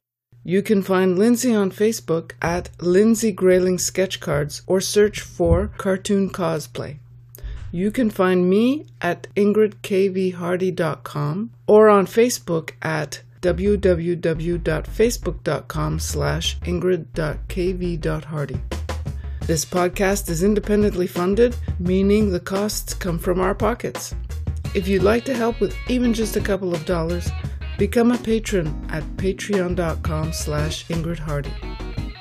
You can find Lindsey on Facebook at Lindsey Greyling Sketchcards or search for Cartoon Cosplay. You can find me at ingridkvhardy.com or on Facebook at www.facebook.com slash ingrid.kv.hardy. This podcast is independently funded, meaning the costs come from our pockets. If you'd like to help with even just a couple of dollars, become a patron at patreon.com slash Ingrid Hardy.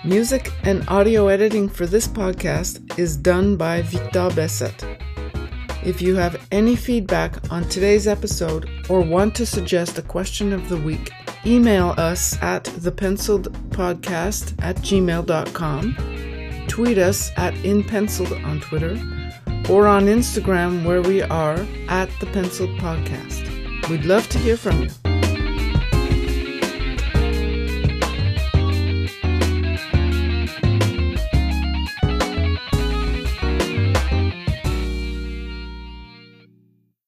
Music and audio editing for this podcast is done by Victor Besset. If you have any feedback on today's episode or want to suggest a question of the week, email us at thepenciledpodcast at gmail.com, tweet us at inpenciled on Twitter, or on Instagram where we are at the Penciled Podcast. We'd love to hear from you.